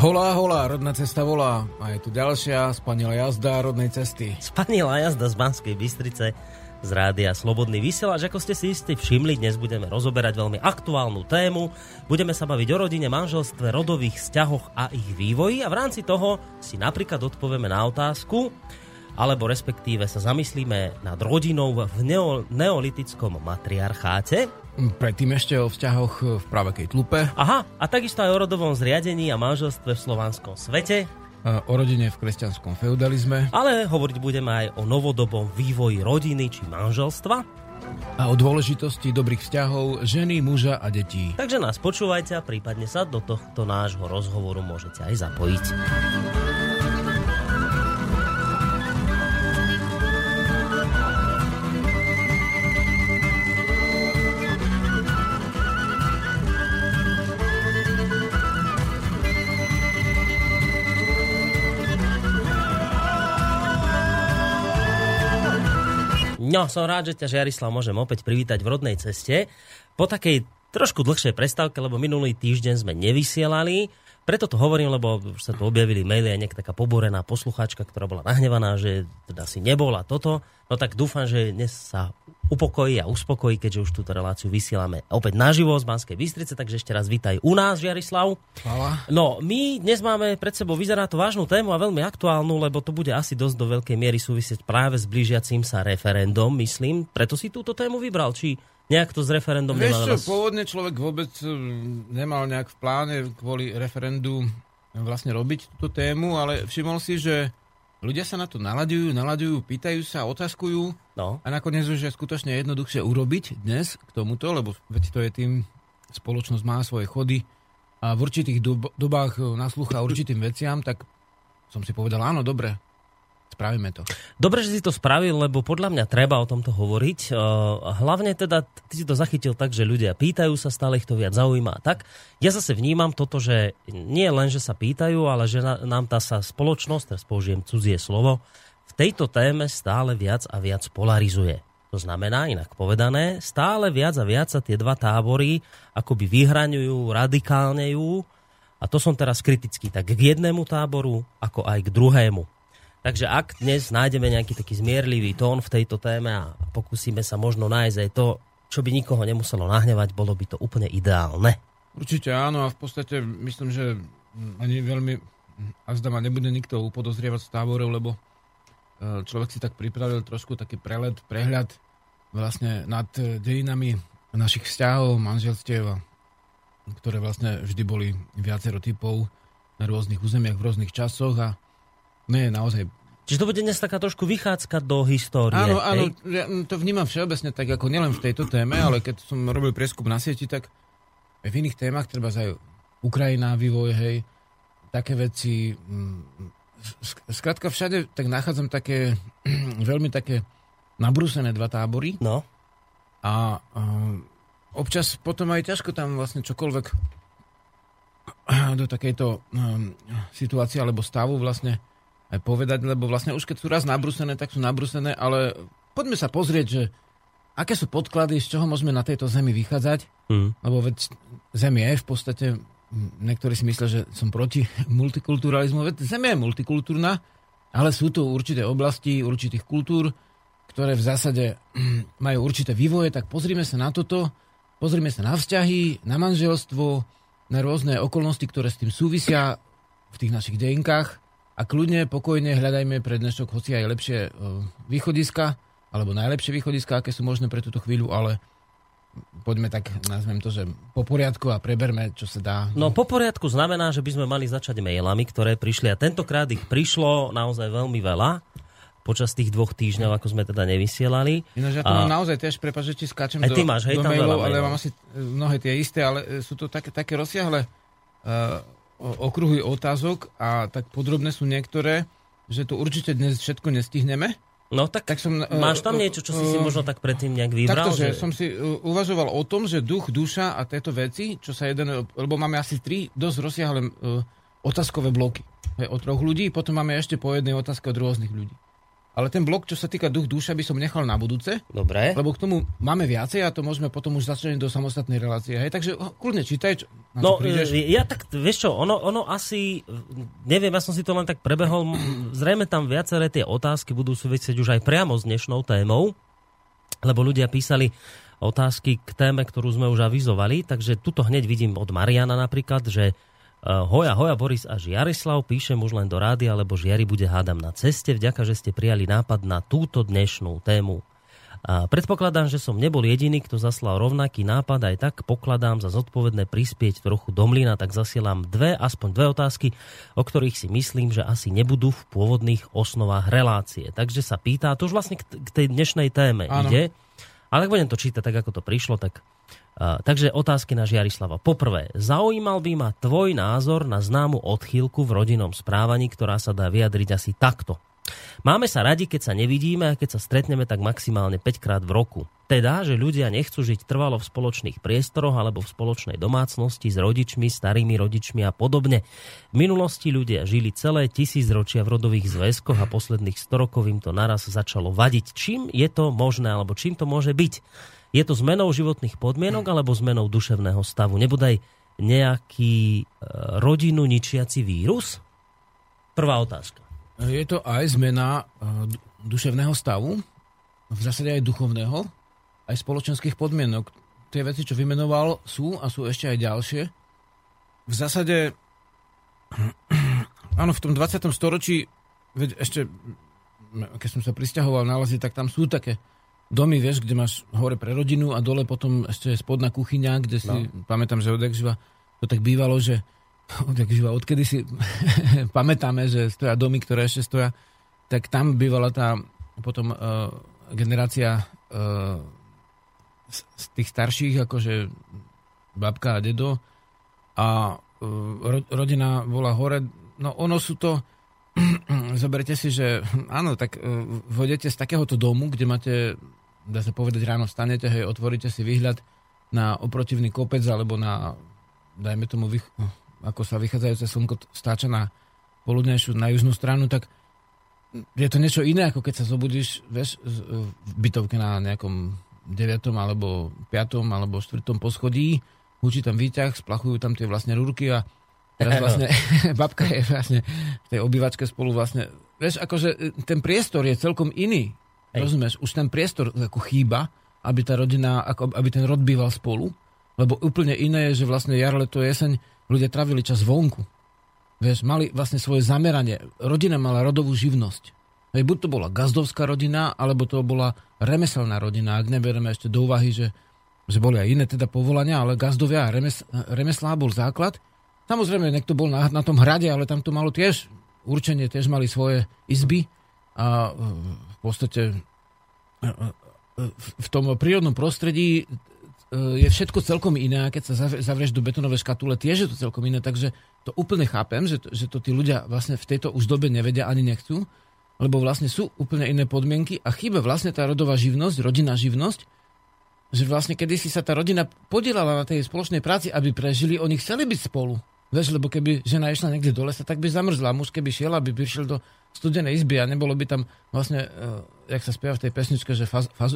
Holá, holá, rodná cesta volá. A je tu ďalšia spanilá jazda rodnej cesty. Spanilá jazda z Banskej Bystrice z rádia Slobodný vysielač. Ako ste si istí všimli, dnes budeme rozoberať veľmi aktuálnu tému. Budeme sa baviť o rodine, manželstve, rodových vzťahoch a ich vývoji a v rámci toho si napríklad odpovieme na otázku, alebo respektíve sa zamyslíme nad rodinou v neo, neolitickom matriarcháte. Predtým ešte o vzťahoch v pravekej tlupe. Aha, a takisto aj o rodovom zriadení a manželstve v slovanskom svete. O rodine v kresťanskom feudalizme. Ale hovoriť budeme aj o novodobom vývoji rodiny či manželstva. A o dôležitosti dobrých vzťahov ženy, muža a detí. Takže nás počúvajte a prípadne sa do tohto nášho rozhovoru môžete aj zapojiť. No, som rád, že ťa, Žiarislav, môžem opäť privítať v rodnej ceste. Po takej trošku dlhšej prestávke, lebo minulý týždeň sme nevysielali. Preto to hovorím, lebo už sa tu objavili maily aj nejaká taká poborená poslucháčka, ktorá bola nahnevaná, že teda si nebola toto. No tak dúfam, že dnes sa upokojí a uspokojí, keďže už túto reláciu vysielame opäť naživo z Banskej Bystrice, takže ešte raz vítaj u nás, Žiarislav. Chvala. No, my dnes máme pred sebou, vyzerá to vážnu tému a veľmi aktuálnu, lebo to bude asi dosť do veľkej miery súvisieť práve s blížiacím sa referendum, myslím. Preto si túto tému vybral, či nejak to s referendum Vieš nemá čo, nás... pôvodne človek vôbec mm, nemal nejak v pláne kvôli referendu vlastne robiť túto tému, ale všimol si, že ľudia sa na to naladujú, naladujú, pýtajú sa, otázkujú No, a nakoniec už je skutočne jednoduchšie urobiť dnes k tomuto, lebo veď to je tým, spoločnosť má svoje chody a v určitých dob- dobách naslúcha určitým veciam, tak som si povedal, áno, dobre, spravíme to. Dobre, že si to spravil, lebo podľa mňa treba o tomto hovoriť. Uh, hlavne teda, ty si to zachytil tak, že ľudia pýtajú sa, stále ich to viac zaujíma. Tak ja zase vnímam toto, že nie len, že sa pýtajú, ale že nám tá sa spoločnosť, teraz použijem cudzie slovo, v tejto téme stále viac a viac polarizuje. To znamená, inak povedané, stále viac a viac sa tie dva tábory akoby vyhraňujú, radikálnejú a to som teraz kritický tak k jednému táboru, ako aj k druhému. Takže ak dnes nájdeme nejaký taký zmierlivý tón v tejto téme a pokúsime sa možno nájsť aj to, čo by nikoho nemuselo nahnevať, bolo by to úplne ideálne. Určite áno a v podstate myslím, že ani veľmi a zda ma nebude nikto upodozrievať z táborov, lebo e, človek si tak pripravil trošku taký prelet, prehľad vlastne nad e, dejinami našich vzťahov, manželstiev, ktoré vlastne vždy boli viacero typov na rôznych územiach v rôznych časoch a nie naozaj Čiže to bude dnes taká trošku vychádzka do histórie. Áno, hej? áno, ja to vnímam všeobecne tak ako nielen v tejto téme, ale keď som robil prieskup na sieti, tak v iných témach, treba aj Ukrajina, vývoj, hej, také veci. mm, sk- Skrátka všade tak nachádzam také veľmi také nabrúsené dva tábory No, a um, občas potom aj ťažko tam vlastne čokoľvek do takejto um, situácie alebo stavu vlastne povedať, lebo vlastne už keď sú raz nabrúsené, tak sú nabrúsené, ale poďme sa pozrieť, že aké sú podklady, z čoho môžeme na tejto zemi vychádzať, hm. lebo veď zem je v podstate, niektorí si myslia, že som proti multikulturalizmu, veď zem je multikultúrna, ale sú tu určité oblasti, určitých kultúr, ktoré v zásade mm, majú určité vývoje, tak pozrime sa na toto, pozrime sa na vzťahy, na manželstvo, na rôzne okolnosti, ktoré s tým súvisia v tých našich dejinkách a kľudne, pokojne hľadajme pre dnešok hoci aj lepšie e, východiska, alebo najlepšie východiska, aké sú možné pre túto chvíľu, ale poďme tak, nazvem to, že po poriadku a preberme, čo sa dá. no po poriadku znamená, že by sme mali začať mailami, ktoré prišli a tentokrát ich prišlo naozaj veľmi veľa počas tých dvoch týždňov, ako sme teda nevysielali. Ináč ja to A- mám naozaj tiež, prepáč, že ti skáčem do, ty máš, hej, do tam mailov, veľa ale mailov. mám asi e, mnohé tie isté, ale e, sú to také, také rozsiahle uh, okruhy otázok a tak podrobné sú niektoré, že to určite dnes všetko nestihneme. No tak, Tak som, e, máš tam niečo, čo si si e, možno tak predtým nejak vybral? Takto, že som si uh, uvažoval o tom, že duch, duša a tieto veci, čo sa jeden, lebo máme asi tri dosť rozsiahle uh, otázkové bloky hej, od troch ľudí, potom máme ešte po jednej otázke od rôznych ľudí. Ale ten blok, čo sa týka duch duša, by som nechal na budúce. Dobre. Lebo k tomu máme viacej a to môžeme potom už začať do samostatnej relácie. Hej, takže kľudne čítaj, čo, No, prídeš. e, ja tak, vieš čo, ono, ono asi, neviem, ja som si to len tak prebehol, zrejme tam viaceré tie otázky budú súvisieť už aj priamo s dnešnou témou, lebo ľudia písali otázky k téme, ktorú sme už avizovali, takže tuto hneď vidím od Mariana napríklad, že hoja, hoja, Boris a Žiarislav, píšem už len do rády, alebo Žiari bude hádam na ceste. Vďaka, že ste prijali nápad na túto dnešnú tému. A predpokladám, že som nebol jediný, kto zaslal rovnaký nápad, aj tak pokladám za zodpovedné prispieť trochu do mlyna, tak zasielam dve, aspoň dve otázky, o ktorých si myslím, že asi nebudú v pôvodných osnovách relácie. Takže sa pýta, to už vlastne k tej dnešnej téme Áno. ide, ale ak budem to čítať tak, ako to prišlo, tak takže otázky na Žiarislava. Poprvé, zaujímal by ma tvoj názor na známu odchýlku v rodinnom správaní, ktorá sa dá vyjadriť asi takto. Máme sa radi, keď sa nevidíme a keď sa stretneme tak maximálne 5 krát v roku. Teda, že ľudia nechcú žiť trvalo v spoločných priestoroch alebo v spoločnej domácnosti s rodičmi, starými rodičmi a podobne. V minulosti ľudia žili celé tisícročia v rodových zväzkoch a posledných 100 rokov im to naraz začalo vadiť. Čím je to možné alebo čím to môže byť? Je to zmenou životných podmienok alebo zmenou duševného stavu? Nebodaj nejaký e, rodinu ničiaci vírus? Prvá otázka. Je to aj zmena du- duševného stavu, v zásade aj duchovného, aj spoločenských podmienok. Tie veci, čo vymenoval, sú a sú ešte aj ďalšie. V zásade, áno, v tom 20. storočí, veď ešte, keď som sa pristahoval Lazie, tak tam sú také domy, vieš, kde máš hore pre rodinu a dole potom ešte spodná kuchyňa, kde si, no. pamätám, že odjak živa, to tak bývalo, že odjak živa, odkedy si pamätáme, že stoja domy, ktoré ešte stoja, tak tam bývala tá potom uh, generácia uh, z, z tých starších, akože babka a dedo a uh, ro, rodina bola hore. No ono sú to, zoberte si, že áno, tak uh, vodete z takéhoto domu, kde máte, dá sa povedať, ráno stanete, hej, otvoríte si výhľad na oprotivný kopec alebo na, dajme tomu, vych, ako sa vychádzajúce slnko stáča na poludnejšiu, na južnú stranu, tak je to niečo iné, ako keď sa zobudíš, vieš, v bytovke na nejakom 9. alebo 5. alebo 4. poschodí, hučí tam výťah, splachujú tam tie vlastne rúrky a teraz vlastne babka je vlastne v tej obývačke spolu vlastne, vieš, akože e, ten priestor je celkom iný, Hej. rozumieš, už ten priestor ako chýba, aby tá rodina, ako, aby ten rod býval spolu, lebo úplne iné je, že vlastne jar, leto, jeseň ľudia travili čas vonku. Vieš, mali vlastne svoje zameranie. Rodina mala rodovú živnosť. Hej, buď to bola gazdovská rodina, alebo to bola remeselná rodina, ak neberieme ešte do úvahy, že, že boli aj iné teda povolania, ale gazdovia a remes, remeslá bol základ. Samozrejme, niekto bol na, na tom hrade, ale tam to malo tiež určenie, tiež mali svoje izby a e, v podstate e, e, v, tom prírodnom prostredí je všetko celkom iné keď sa zavr- zavrieš do betonovej škatule, tiež je to celkom iné, takže to úplne chápem, že to, že to tí ľudia vlastne v tejto už dobe nevedia ani nechcú, lebo vlastne sú úplne iné podmienky a chýba vlastne tá rodová živnosť, rodinná živnosť, že vlastne kedysi sa tá rodina podielala na tej spoločnej práci, aby prežili, oni chceli byť spolu. Vieš, lebo keby žena išla niekde do lesa, tak by zamrzla. Muž keby šiel, aby prišiel do studenej izby a nebolo by tam vlastne, uh, jak sa spieva v tej pesničke, že faz, faz,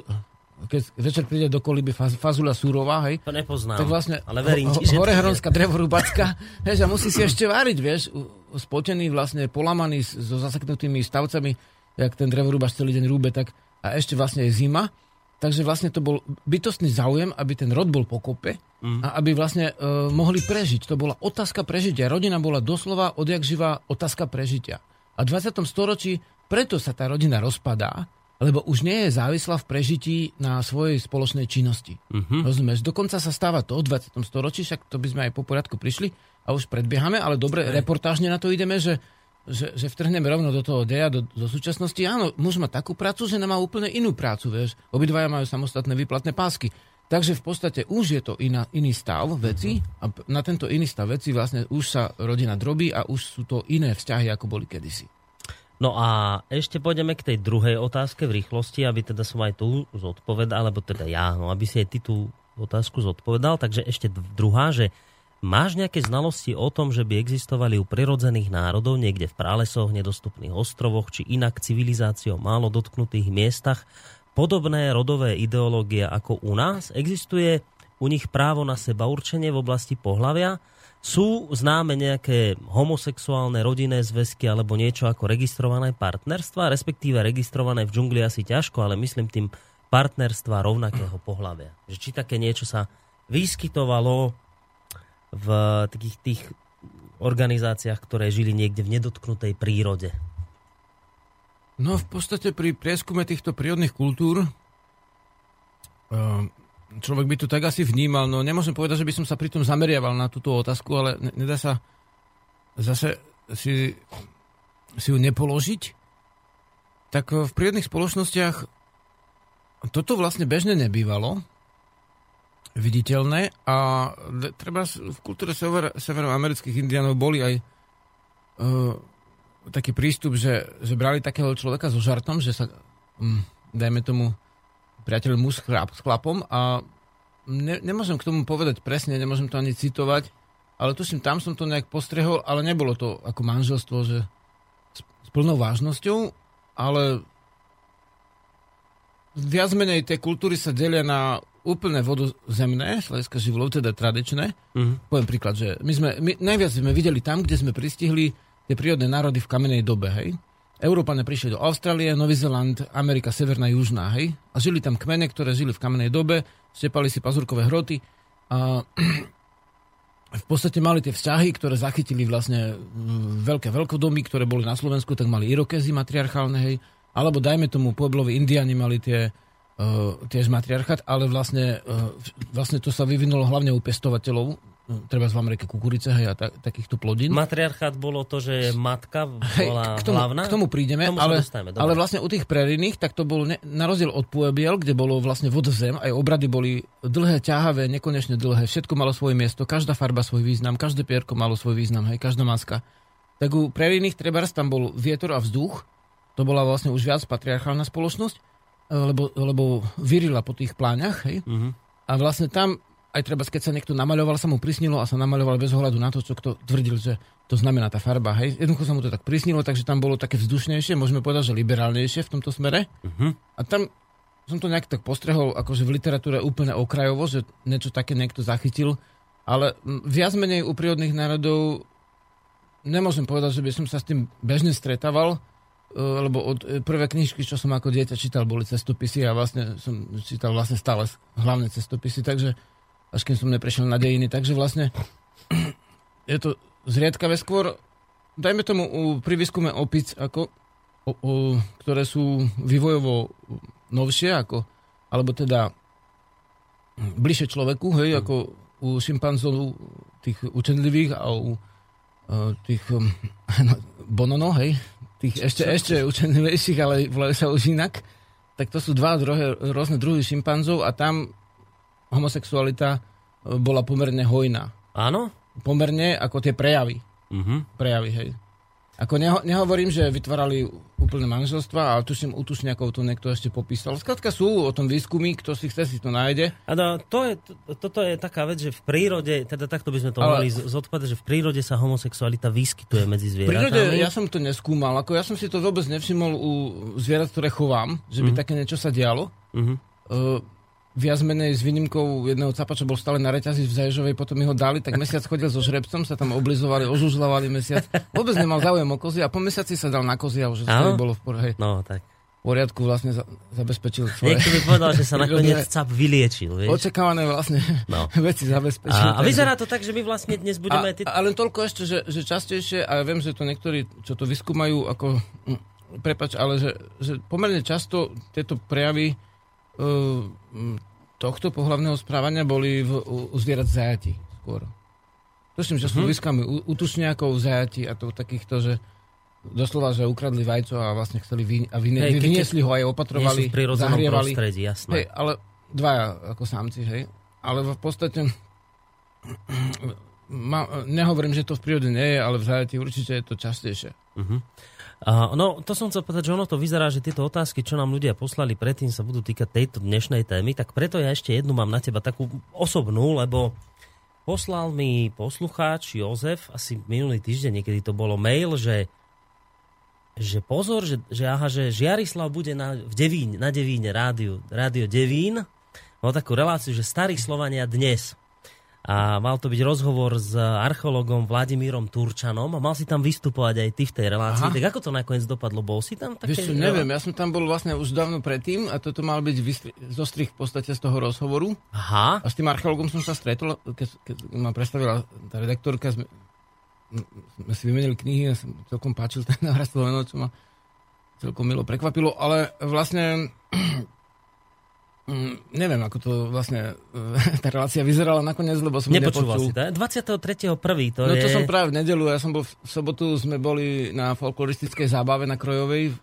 keď večer príde do koliby faz, fazula súrová, hej, To nepoznám, tak vlastne ale verím ho, ti, že... ho, horehronská drevorubacka, vieš, a musí si ešte váriť, vieš, spotený, vlastne polamaný so zaseknutými stavcami, jak ten drevorubač celý deň rúbe, tak a ešte vlastne je zima, takže vlastne to bol bytostný záujem, aby ten rod bol pokope a aby vlastne e, mohli prežiť. To bola otázka prežitia. Rodina bola doslova odjak živá otázka prežitia. A v 20. storočí preto sa tá rodina rozpadá, lebo už nie je závislá v prežití na svojej spoločnej činnosti. Mhm. Rozumieš? Dokonca sa stáva to v 20. storočí, však to by sme aj po poriadku prišli a už predbiehame, ale dobre, reportážne na to ideme, že, že, že vtrhneme rovno do toho deja, do, do súčasnosti. Áno, muž má takú prácu, že nemá úplne inú prácu, vieš. Obidvaja majú samostatné výplatné pásky. Takže v podstate už je to iná, iný stav veci a na tento iný stav veci vlastne už sa rodina drobí a už sú to iné vzťahy, ako boli kedysi. No a ešte pôjdeme k tej druhej otázke v rýchlosti, aby teda som aj tu zodpovedal, alebo teda ja, no aby si aj ty tú otázku zodpovedal. Takže ešte druhá, že Máš nejaké znalosti o tom, že by existovali u prirodzených národov niekde v pralesoch, nedostupných ostrovoch či inak civilizáciou málo dotknutých miestach podobné rodové ideológie ako u nás? Existuje u nich právo na seba určenie v oblasti pohlavia? Sú známe nejaké homosexuálne rodinné zväzky alebo niečo ako registrované partnerstva, respektíve registrované v džungli asi ťažko, ale myslím tým partnerstva rovnakého pohľavia. Že či také niečo sa vyskytovalo v takých tých organizáciách, ktoré žili niekde v nedotknutej prírode? No v podstate pri prieskume týchto prírodných kultúr eh, človek by to tak asi vnímal. No nemôžem povedať, že by som sa pri tom zameriaval na túto otázku, ale nedá sa zase si, si ju nepoložiť. Tak v prírodných spoločnostiach toto vlastne bežne nebývalo viditeľné a treba v kultúre sever, severoamerických indianov boli aj uh, taký prístup, že, že brali takého človeka so žartom, že sa, um, dajme tomu, priateľ muž s chlapom a ne, nemôžem k tomu povedať presne, nemôžem to ani citovať, ale tuším, tam som to nejak postrehol, ale nebolo to ako manželstvo, že s, s plnou vážnosťou, ale viac menej tie kultúry sa delia na úplne vodozemné, hľadiska živlov, teda tradičné. Uh-huh. Poviem príklad, že my sme, my najviac sme videli tam, kde sme pristihli tie prírodné národy v kamenej dobe, hej. Európane prišli do Austrálie, Nový Zeland, Amerika Severná, Južná, hej. A žili tam kmene, ktoré žili v kamenej dobe, stepali si pazurkové hroty a v podstate mali tie vzťahy, ktoré zachytili vlastne veľké veľkodomy, ktoré boli na Slovensku, tak mali irokezy matriarchálne, hej. Alebo dajme tomu Pueblovi Indiani mali tie tiež matriarchát, ale vlastne, uh, vlastne to sa vyvinulo hlavne u pestovateľov, no, treba v Amerike kukurice hej, a ta, takýchto plodín. Matriarchát bolo to, že matka bola hej, k tomu, hlavná? K tomu prídeme, tomu ale, ale vlastne u tých preriných, tak to bolo ne, na rozdiel od Puebiel, kde bolo vlastne vodzem, aj obrady boli dlhé, ťahavé, nekonečne dlhé, všetko malo svoje miesto, každá farba svoj význam, každé pierko malo svoj význam, hej, každá maska. Tak u preriných trebárs tam bol vietor a vzduch, to bola vlastne už viac patriarchálna spoločnosť, lebo, lebo vyrila po tých pláňach, hej? Uh-huh. A vlastne tam, aj treba, keď sa niekto namaľoval, sa mu prisnilo a sa namaľoval bez ohľadu na to, čo kto tvrdil, že to znamená tá farba, hej? Jednoducho sa mu to tak prisnilo, takže tam bolo také vzdušnejšie, môžeme povedať, že liberálnejšie v tomto smere. Uh-huh. A tam som to nejak tak postrehol, akože v literatúre úplne okrajovo, že niečo také niekto zachytil, ale viac menej u prírodných národov nemôžem povedať, že by som sa s tým bežne stretával, lebo od eh, prvé knižky, čo som ako dieťa čítal, boli cestopisy a vlastne som čítal vlastne stále hlavné cestopisy, takže až kým som neprešiel na dejiny, takže vlastne je to zriedkavé. Skôr, dajme tomu pri výskume opic, ako, o, o, ktoré sú vývojovo novšie, ako, alebo teda bližšie človeku, hej, ako u šimpanzov tých učenlivých a u uh, tých um, no, bonono, hej, tých ešte, ešte učenlivejších, ale volajú sa už inak, tak to sú dva druhé, rôzne druhy šimpanzov a tam homosexualita e, bola pomerne hojná. Áno? Pomerne ako tie prejavy. Uh-huh. Prejavy, hej. Ako neho, nehovorím, že vytvárali úplne manželstva, ale tuším, u tušňakov to niekto ešte popísal. Skladka sú o tom výskumy, kto si chce, si to nájde. A no, to je, to, toto je taká vec, že v prírode, teda takto by sme to ale... mali zodpovedať, že v prírode sa homosexualita vyskytuje medzi zvieratami. V prírode ja som to neskúmal, ako ja som si to vôbec nevšimol u zvierat, ktoré chovám, že by uh-huh. také niečo sa dialo. Uh-huh. Uh, viac menej s výnimkou jedného capa, čo bol stále na reťazi v Zaježovej, potom mi ho dali, tak mesiac chodil so žrebcom, sa tam oblizovali, ožužľovali mesiac. Vôbec nemal záujem o kozy a po mesiaci sa dal na kozy a už to bolo v porhe. No, tak. V poriadku vlastne za, zabezpečil svoje... Niekto by povedal, že sa nakoniec cap vyliečil, vieš? Očakávané vlastne no. veci zabezpečil. A, a vyzerá to tak, že my vlastne dnes budeme... A, ty... Ale toľko ešte, že, že častejšie, a ja viem, že to niektorí, čo to vyskúmajú, ako... Hm, prepač, ale že, že pomerne často tieto prejavy tohto pohľavného správania boli v, u, u zvierat zajati skôr. Tuším, že sú uh-huh. výskami u, u tušňákov zajati a to takýchto, že doslova, že ukradli vajco a vlastne chceli vy, a vyne, hej, vyniesli ho aj opatrovali, zahrievali. prostredí, jasné. Hej, ale dvaja ako samci, hej. Ale v podstate ma, nehovorím, že to v prírode nie je, ale v zajati určite je to častejšie. Uh-huh. No, to som chcel povedať, že ono to vyzerá, že tieto otázky, čo nám ľudia poslali predtým, sa budú týkať tejto dnešnej témy, tak preto ja ešte jednu mám na teba takú osobnú, lebo poslal mi poslucháč Jozef, asi minulý týždeň niekedy to bolo mail, že že pozor, že, že, aha, že Žiarislav bude na, v Devín, na Devíne, rádio, rádio Devín, mal takú reláciu, že starí Slovania dnes a mal to byť rozhovor s archeologom Vladimírom Turčanom a mal si tam vystupovať aj ty v tej relácii. Aha. Tak ako to nakoniec dopadlo? Bol si tam také... Vieš, neviem, ja som tam bol vlastne už dávno predtým a toto mal byť vystri- zostrih v podstate z toho rozhovoru. Aha. A s tým archeologom som sa stretol, keď, keď ma predstavila tá redaktorka, sme, sme si vymenili knihy a som celkom páčil ten návrat Sloveno, čo ma celkom milo prekvapilo, ale vlastne Mm, neviem, ako to vlastne e, tá relácia vyzerala nakoniec, lebo som Nepočúval nepočul. si, 23.1. to no, je... to som práve v nedelu, ja som bol v, v sobotu, sme boli na folkloristickej zábave na Krojovej v,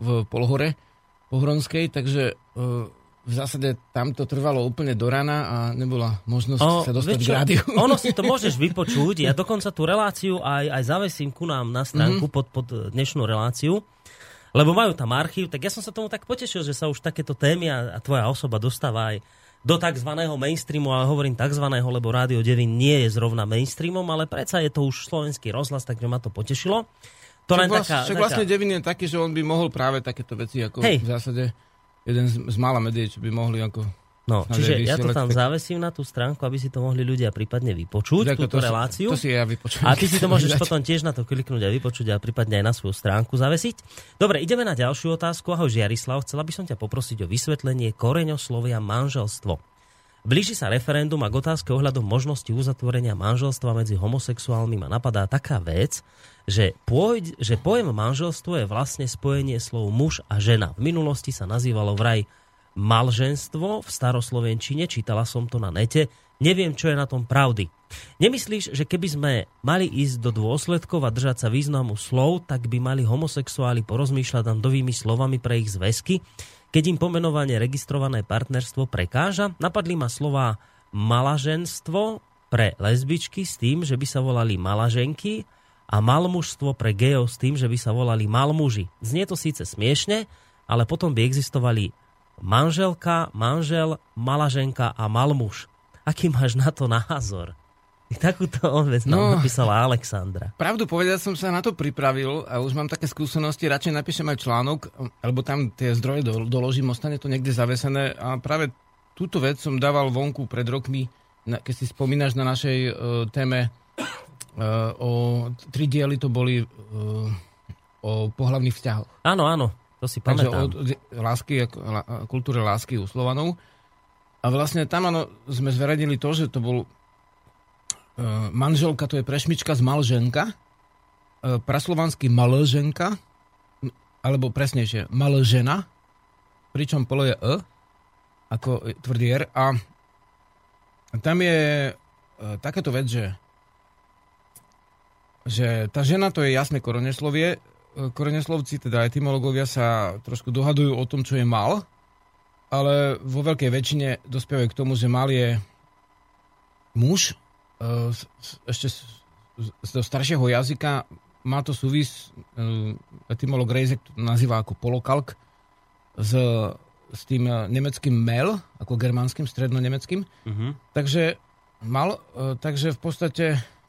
v Polhore Pohronskej, takže uh, v zásade tam to trvalo úplne do rana a nebola možnosť o, sa dostať k rádiu. Ono si to môžeš vypočuť, ja dokonca tú reláciu aj, aj zavesím ku nám na stránku mm-hmm. pod, pod dnešnú reláciu lebo majú tam archív, tak ja som sa tomu tak potešil, že sa už takéto témy a, a tvoja osoba dostáva aj do tzv. mainstreamu, ale hovorím tzv., lebo Rádio 9 nie je zrovna mainstreamom, ale predsa je to už slovenský rozhlas, takže ma to potešilo. To však, len vlast, taká, však taká... vlastne Devin je taký, že on by mohol práve takéto veci ako Hej. v zásade jeden z, z mála médií, čo by mohli ako No, čiže ja to tam zavesím na tú stránku, aby si to mohli ľudia prípadne vypočuť, tak, túto to reláciu. Si, to si ja vypočujem. A ty si to môžeš potom tiež na to kliknúť a vypočuť a prípadne aj na svoju stránku zavesiť. Dobre, ideme na ďalšiu otázku. Ahoj Žiarislav, chcela by som ťa poprosiť o vysvetlenie koreňoslovia manželstvo. Blíži sa referendum a k otázke ohľadom možnosti uzatvorenia manželstva medzi homosexuálmi ma napadá taká vec, že, pôjď, že pojem manželstvo je vlastne spojenie slov muž a žena. V minulosti sa nazývalo vraj malženstvo v staroslovenčine, čítala som to na nete, neviem, čo je na tom pravdy. Nemyslíš, že keby sme mali ísť do dôsledkov a držať sa významu slov, tak by mali homosexuáli porozmýšľať nad novými slovami pre ich zväzky? Keď im pomenovanie registrované partnerstvo prekáža, napadli ma slova malaženstvo pre lesbičky s tým, že by sa volali malaženky a malmužstvo pre gejov s tým, že by sa volali malmuži. Znie to síce smiešne, ale potom by existovali manželka, manžel, malaženka a malmuž. Aký máš na to názor? Takúto odvec no, napísala Alexandra. Pravdu povedať som sa na to pripravil a už mám také skúsenosti, radšej napíšem aj článok, alebo tam tie zdroje do, doložím, ostane to niekde zavesené a práve túto vec som dával vonku pred rokmi, keď si spomínaš na našej uh, téme uh, o tri diely to boli uh, o pohľavných vzťahoch. Áno, áno. To si pamätám. Takže o lásky, kultúre lásky u Slovanov. A vlastne tam ano, sme zverejnili to, že to bol uh, manželka, to je prešmička z malženka, uh, praslovanský malženka, alebo presnejšie malžena, pričom polo je e, ako tvrdý R. A tam je uh, takéto vec, že že tá žena to je jasné koroneslovie, koreneslovci, teda etymológovia sa trošku dohadujú o tom, čo je mal, ale vo veľkej väčšine dospievajú k tomu, že mal je muž, e, ešte z toho staršieho jazyka má to súvis, e, etymolog Reisek to nazýva ako polokalk, s, s tým nemeckým mel, ako germánskym, stredno-nemeckým. Uh-huh. Takže mal, e, takže v podstate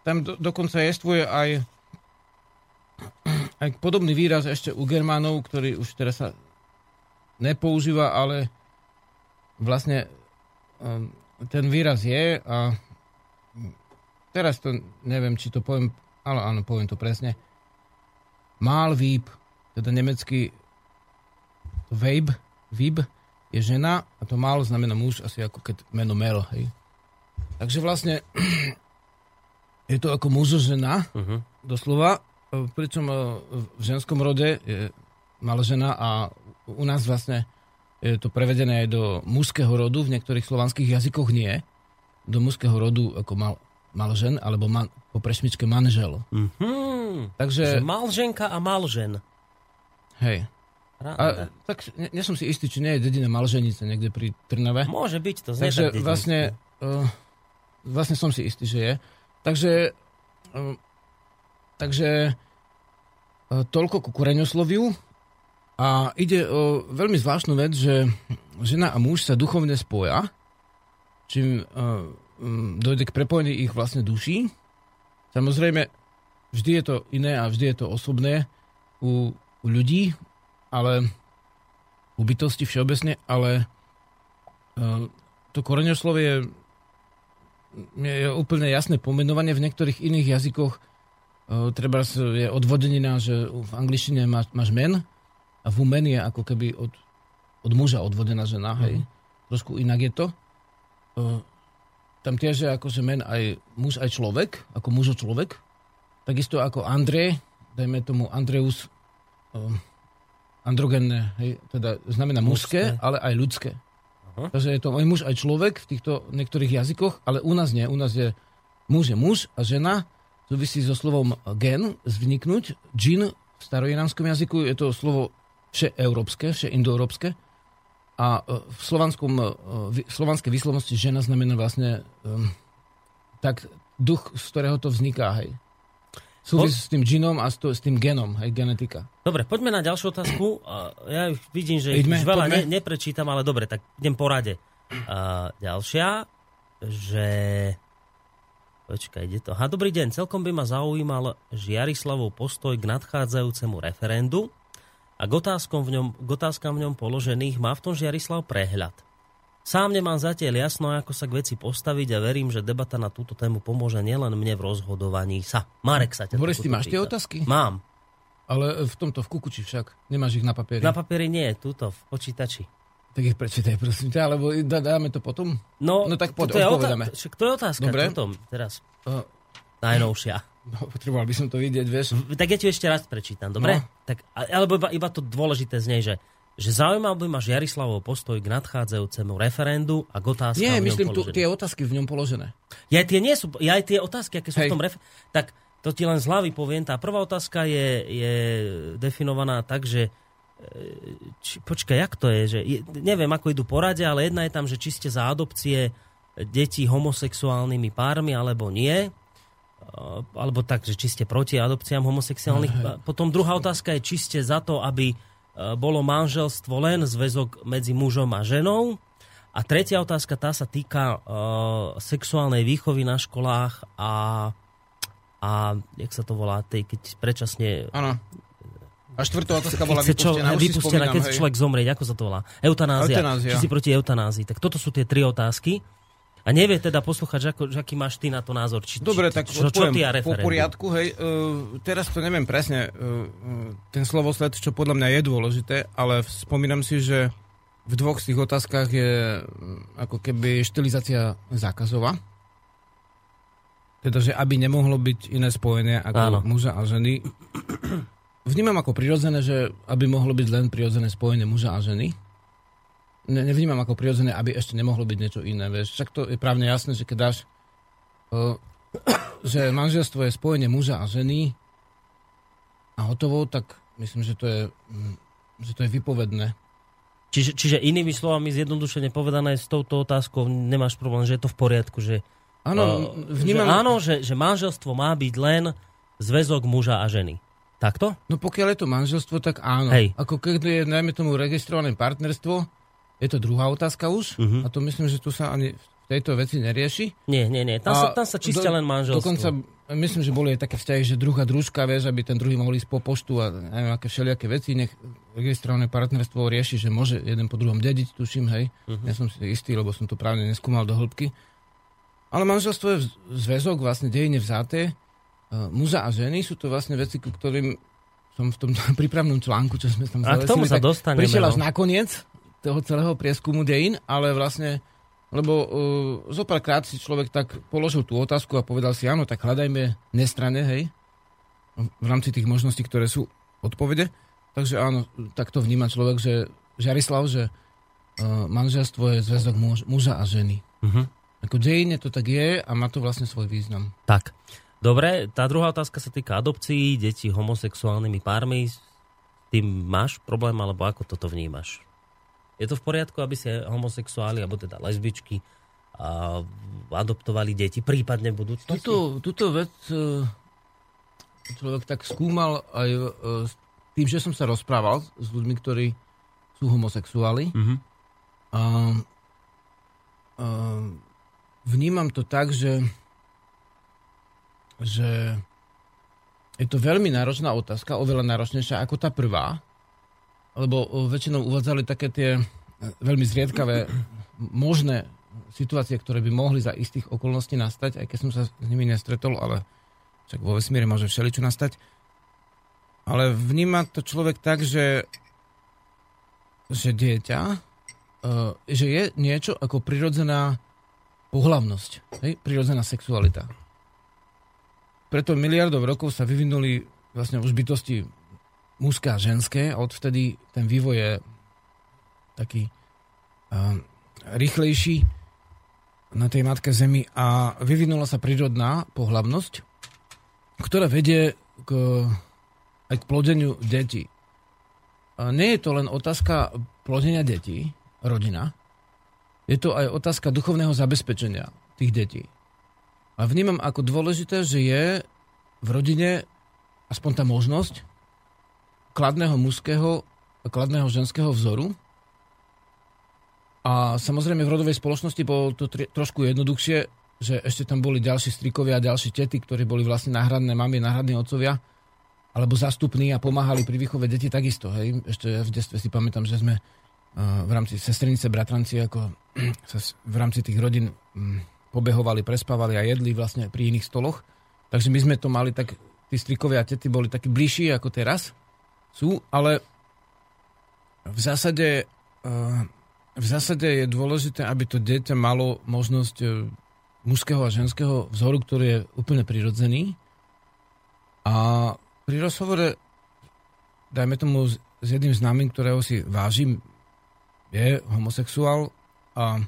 tam do, dokonca jestvuje aj aj podobný výraz ešte u Germánov, ktorý už teraz sa nepoužíva, ale vlastne um, ten výraz je a teraz to neviem, či to poviem, ale áno, poviem to presne. Mal Weib, teda nemecký Weib, Weib je žena a to mal znamená muž, asi ako keď meno Mel, hej. Takže vlastne je to ako muž žena, uh-huh. doslova, pričom e, v ženskom rode je malá žena a u nás vlastne je to prevedené aj do mužského rodu, v niektorých slovanských jazykoch nie. Do mužského rodu ako mal, malžen, alebo man, po prešmičke manžel. Mm-hmm. Takže... Že malženka a malžen. Hej. A, tak nie, nie som si istý, či nie je dedina Malženice niekde pri Trnave. Môže byť to. Takže vlastne, uh, vlastne som si istý, že je. Takže uh, Takže e, toľko ku koreňosloviu. A ide o veľmi zvláštnu vec, že žena a muž sa duchovne spoja, čím e, dojde k prepojení ich vlastne duší. Samozrejme, vždy je to iné a vždy je to osobné u, u ľudí, ale u bytosti všeobecne, ale uh, to koreňoslovie je, je úplne jasné pomenovanie. V niektorých iných jazykoch treba je odvodenina, že v angličtine má, máš men a v men je ako keby od, od muža odvodená žena, hej. Mm-hmm. Trošku inak je to. Uh, tam tiež je akože men aj muž, aj človek, ako mužo človek. Takisto ako Andrej, dajme tomu Andreus um, androgenné, hej, teda znamená mužské, mužské, ale aj ľudské. Aha. Takže je to aj muž, aj človek v týchto niektorých jazykoch, ale u nás nie. U nás je muž je muž a žena súvisí so slovom gen, vzniknúť. Džin v staroiránskom jazyku je to slovo vše európske, vše indoeurópske. A e, v, slovanskom, e, v slovanskej výslovnosti žena znamená vlastne um, tak duch, z ktorého to vzniká, hej. Súvisí po... s tým džinom a s, to, s tým genom, hej, genetika. Dobre, poďme na ďalšiu otázku. Ja už vidím, že Ideme, už veľa ne, neprečítam, ale dobre, tak idem po rade. A ďalšia, že... Počkaj, ide to. Ha, dobrý deň, celkom by ma zaujímal Žiarislavov postoj k nadchádzajúcemu referendu a k otázkam v ňom, k otázkam v ňom položených má v tom Žiarislav prehľad. Sám nemám zatiaľ jasno, ako sa k veci postaviť a verím, že debata na túto tému pomôže nielen mne v rozhodovaní sa. Marek sa ťa Boris, ty máš tie otázky? Mám. Ale v tomto, v kukuči však. Nemáš ich na papieri? Na papieri nie, túto, v počítači. Tak ich prečítaj, prosím ťa, alebo dáme to potom? No, no tak poď, to je odpovedáme. Otá- to je otázka, Dobre. potom, teraz. Uh, Najnovšia. No, potreboval by som to vidieť, vieš. Tak ja ti ešte raz prečítam, dobre? No. Tak, alebo iba, iba to dôležité z nej, že že zaujímal by ma Jarislavov postoj k nadchádzajúcemu referendu a k otázkam Nie, myslím tu, tie otázky v ňom položené. Ja tie nie sú, ja aj tie otázky, aké sú Hej. v tom referendu, tak to ti len z hlavy poviem. Tá prvá otázka je, je definovaná tak, že či, počkaj, jak to je, že neviem, ako idú porade, ale jedna je tam, že či ste za adopcie detí homosexuálnymi pármi alebo nie alebo tak, že či ste proti adopciám homosexuálnych. Aha. Potom druhá otázka je, či ste za to, aby e, bolo manželstvo len zväzok medzi mužom a ženou. A tretia otázka, tá sa týka uh, sexuálnej výchovy na školách a, a jak sa to volá, tej, keď predčasne... Áno. A štvrtá otázka bola vypustená. Čo, vypustená, keď hej. človek zomrieť, ako sa to volá? Eutanázia. Eutanázia. Či si proti eutanázii. Tak toto sú tie tri otázky. A nevie teda posluchať, ako, aký máš ty na to názor. Či, Dobre, tak čo, čo ty po poriadku. Hej, uh, teraz to neviem presne, uh, ten slovosled, čo podľa mňa je dôležité, ale spomínam si, že v dvoch z tých otázkach je ako keby štilizácia zákazová. Teda, že aby nemohlo byť iné spojenie ako Áno. muža a ženy. Vnímam ako prirodzené, že aby mohlo byť len prirodzené spojenie muža a ženy ne, nevnímam ako prirodzené, aby ešte nemohlo byť niečo iné. Vieš. Však to je právne jasné, že keď dáš, uh, že manželstvo je spojenie muža a ženy a hotovo, tak myslím, že to je, mm, že to je vypovedné. Čiže, čiže inými slovami, zjednodušene povedané, s touto otázkou nemáš problém, že je to v poriadku, že, áno, uh, vnímam... že, áno, že, že manželstvo má byť len zväzok muža a ženy. Takto? No pokiaľ je to manželstvo, tak áno. Hej. Ako keď je, najmä tomu, registrované partnerstvo, je to druhá otázka už uh-huh. a to myslím, že tu sa ani v tejto veci nerieši. Nie, nie, nie. Tam, sa, tam sa čistia do, len manželstvo. Dokonca myslím, že boli aj také vzťahy, že druhá družka, vieš, aby ten druhý mohol ísť po poštu a neviem, aké všelijaké veci. Nech registrované partnerstvo rieši, že môže jeden po druhom dediť, tuším, hej. Uh-huh. Ja som si istý, lebo som to právne neskúmal do hĺbky. Ale manželstvo je zväzok vlastne dejine vzáté. Uh, muža a ženy sú to vlastne veci, ku ktorým som v tom prípravnom článku, čo sme tam zavesili, a k tomu sa dostaneme. Prišiel až no. nakoniec, toho celého prieskumu dejín, ale vlastne, lebo uh, zo krát si človek tak položil tú otázku a povedal si, áno, tak hľadajme nestrane, hej, v rámci tých možností, ktoré sú odpovede. Takže áno, tak to vníma človek, že Žarislav, že uh, manželstvo je zväzok muž, muža a ženy. Uh-huh. Ako dejine to tak je a má to vlastne svoj význam. Tak. Dobre, tá druhá otázka sa týka adopcií, detí homosexuálnymi pármi. Tým máš problém, alebo ako toto vnímaš? Je to v poriadku, aby si homosexuáli, alebo teda lesbičky a adoptovali deti, prípadne v budúcnosti? Tuto, tuto vec e, človek tak skúmal aj e, s tým, že som sa rozprával s ľuďmi, ktorí sú homosexuáli. Mm-hmm. A, a vnímam to tak, že, že je to veľmi náročná otázka, oveľa náročnejšia ako tá prvá, lebo väčšinou uvádzali také tie veľmi zriedkavé možné situácie, ktoré by mohli za istých okolností nastať, aj keď som sa s nimi nestretol, ale však vo vesmíre môže všeličo nastať. Ale vníma to človek tak, že, že dieťa, e, že je niečo ako prirodzená pohlavnosť, hej? prirodzená sexualita. Preto miliardov rokov sa vyvinuli vlastne už bytosti mužské a ženské a odvtedy ten vývoj je taký uh, rýchlejší na tej matke Zemi a vyvinula sa prírodná pohlavnosť, ktorá vedie k, aj k plodeniu detí. A nie je to len otázka plodenia detí, rodina, je to aj otázka duchovného zabezpečenia tých detí. A vnímam ako dôležité, že je v rodine aspoň tá možnosť kladného mužského a kladného ženského vzoru, a samozrejme v rodovej spoločnosti bolo to tri, trošku jednoduchšie, že ešte tam boli ďalší strikovia a ďalší tety, ktorí boli vlastne náhradné mamy, náhradní otcovia, alebo zastupní a pomáhali pri výchove deti takisto. Hej. Ešte ja v detstve si pamätám, že sme uh, v rámci sestrinice, bratranci, ako sa v rámci tých rodín um, pobehovali, prespávali a jedli vlastne pri iných stoloch. Takže my sme to mali tak, tí strikovia a tety boli takí bližší ako teraz sú, ale v zásade uh, v zásade je dôležité, aby to dieťa malo možnosť e, mužského a ženského vzoru, ktorý je úplne prirodzený. A pri rozhovore, dajme tomu s jedným známym, ktorého si vážim, je homosexuál a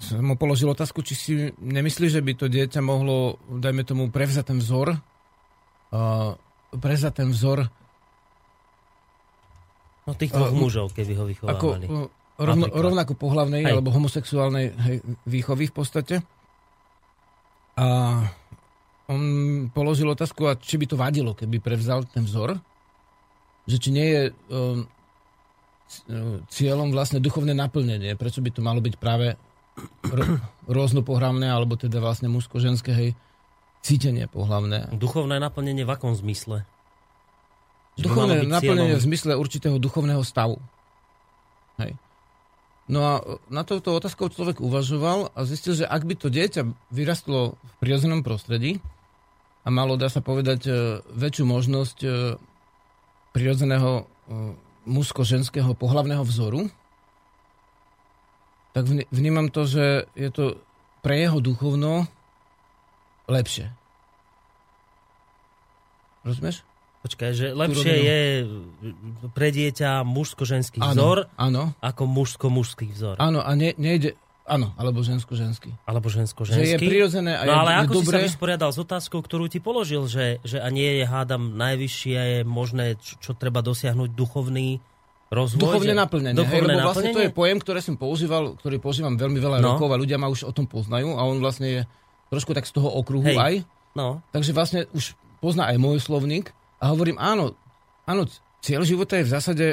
som mu položil otázku, či si nemyslí, že by to dieťa mohlo, dajme tomu, prevzať ten vzor, uh, prevzať ten vzor No tých dvoch uh, mužov, keby ho vychovávali. Ako, uh, rovno, rovnako pohlavnej hej. alebo homosexuálnej hej, výchovy v podstate. A on položil otázku, a či by to vadilo, keby prevzal ten vzor, že či nie je um, cieľom vlastne duchovné naplnenie, prečo by to malo byť práve ro- pohlavné, alebo teda vlastne mužsko-ženské, hej, cítenie pohlavné. Duchovné naplnenie v akom zmysle? Duchovné naplnenie v zmysle určitého duchovného stavu. Hej. No a na touto otázkou človek uvažoval a zistil, že ak by to dieťa vyrastlo v prirodzenom prostredí a malo, dá sa povedať, e, väčšiu možnosť e, prirodzeného e, mužsko-ženského pohlavného vzoru, tak vnímam to, že je to pre jeho duchovno lepšie. Rozumieš? Počkaj, že lepšie je pre dieťa mužsko-ženský vzor áno. ako mužsko-mužský vzor. Áno, a ne, nejde... Áno, alebo žensko-ženský. Alebo žensko-ženský. Že je prirodzené a no, je, ale je ako dobré... si sa vysporiadal s otázkou, ktorú ti položil, že, že a nie je, hádam, najvyššie je možné, čo, čo treba dosiahnuť duchovný rozvoj? Duchovné naplnenie. Duchovné hej, lebo vlastne to je pojem, ktoré som používal, ktorý používam veľmi veľa no. rokov a ľudia ma už o tom poznajú a on vlastne je trošku tak z toho okruhu hej. aj. No. Takže vlastne už pozná aj môj slovník a hovorím, áno, áno, cieľ života je v zásade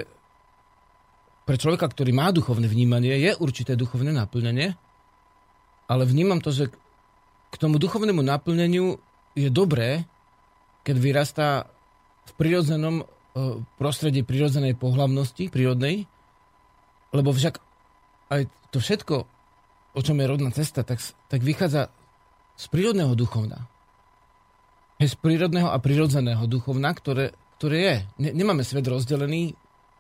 pre človeka, ktorý má duchovné vnímanie, je určité duchovné naplnenie, ale vnímam to, že k tomu duchovnému naplneniu je dobré, keď vyrastá v prirodzenom e, prostredí prirodzenej pohlavnosti, prírodnej, lebo však aj to všetko, o čom je rodná cesta, tak, tak vychádza z prírodného duchovna z prírodného a prirodzeného duchovna, ktoré, ktoré je. Ne, nemáme svet rozdelený,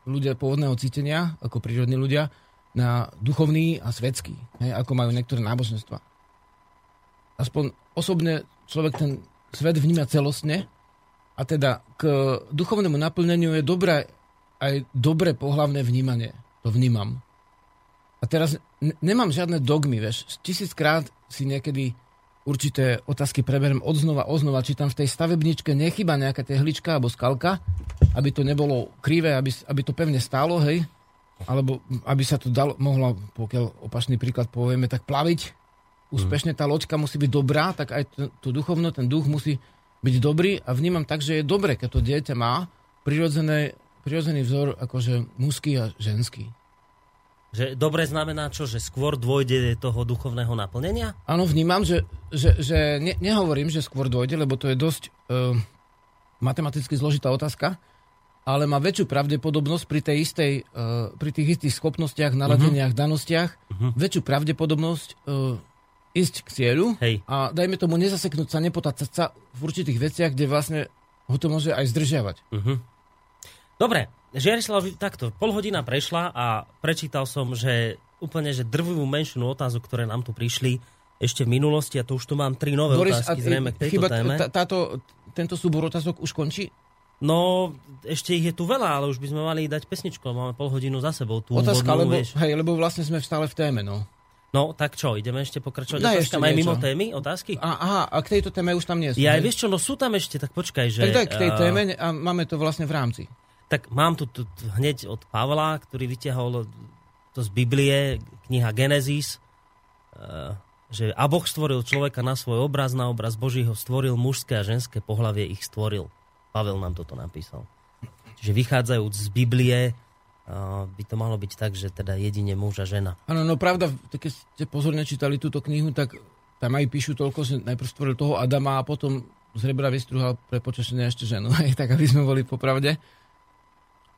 ľudia pôvodného cítenia, ako prírodní ľudia, na duchovný a svetský, hej, ako majú niektoré náboženstva. Aspoň osobne človek ten svet vníma celostne a teda k duchovnému naplneniu je dobré aj dobré pohlavné vnímanie. To vnímam. A teraz n- nemám žiadne dogmy, vieš. Tisíckrát si niekedy určité otázky preberiem odznova, oznova, či tam v tej stavebničke nechyba nejaká tehlička alebo skalka, aby to nebolo krivé, aby, aby to pevne stálo, hej, alebo aby sa to dalo, mohlo, pokiaľ opačný príklad povieme, tak plaviť. Úspešne tá loďka musí byť dobrá, tak aj to, to duchovno, ten duch musí byť dobrý a vnímam tak, že je dobre, keď to dieťa má prirodzený vzor akože mužský a ženský. Že dobre znamená čo? Že skôr dôjde toho duchovného naplnenia? Áno, vnímam, že, že, že ne, nehovorím, že skôr dôjde, lebo to je dosť uh, matematicky zložitá otázka, ale má väčšiu pravdepodobnosť pri, tej istej, uh, pri tých istých schopnostiach, naladeniach, uh-huh. danostiach, uh-huh. väčšiu pravdepodobnosť uh, ísť k cieľu Hej. a dajme tomu nezaseknúť sa, nepotácať sa v určitých veciach, kde vlastne ho to môže aj zdržiavať. Uh-huh. Dobre, Žiarislav, takto, pol hodina prešla a prečítal som, že úplne, že drvivú menšinu otázok, ktoré nám tu prišli ešte v minulosti, a to už tu mám tri nové Boris, otázky zrejme k tejto chyba, téme. Táto, tento súbor otázok už končí? No, ešte ich je tu veľa, ale už by sme mali dať pesničku, máme pol hodinu za sebou. Tú Otázka, vodnú, lebo, vieš. hej, lebo vlastne sme stále v téme, no. No, tak čo, ideme ešte pokračovať Daj ešte aj mimo témy, otázky? A, aha, a k tejto téme už tam nie sú. Ja aj vieš čo, no sú tam ešte, tak počkaj, že... Tak daj k tej téme a máme to vlastne v rámci. Tak mám tu, tu, hneď od Pavla, ktorý vyťahol to z Biblie, kniha Genesis, uh, že a Boh stvoril človeka na svoj obraz, na obraz Božího stvoril mužské a ženské pohlavie ich stvoril. Pavel nám toto napísal. Čiže vychádzajúc z Biblie, by to malo byť tak, že teda jedine muž a žena. Áno, no pravda, keď ste pozorne čítali túto knihu, tak tam aj píšu toľko, že najprv stvoril toho Adama a potom z rebra vystruhal pre počasenie ešte ženu. Aj tak, aby sme boli popravde.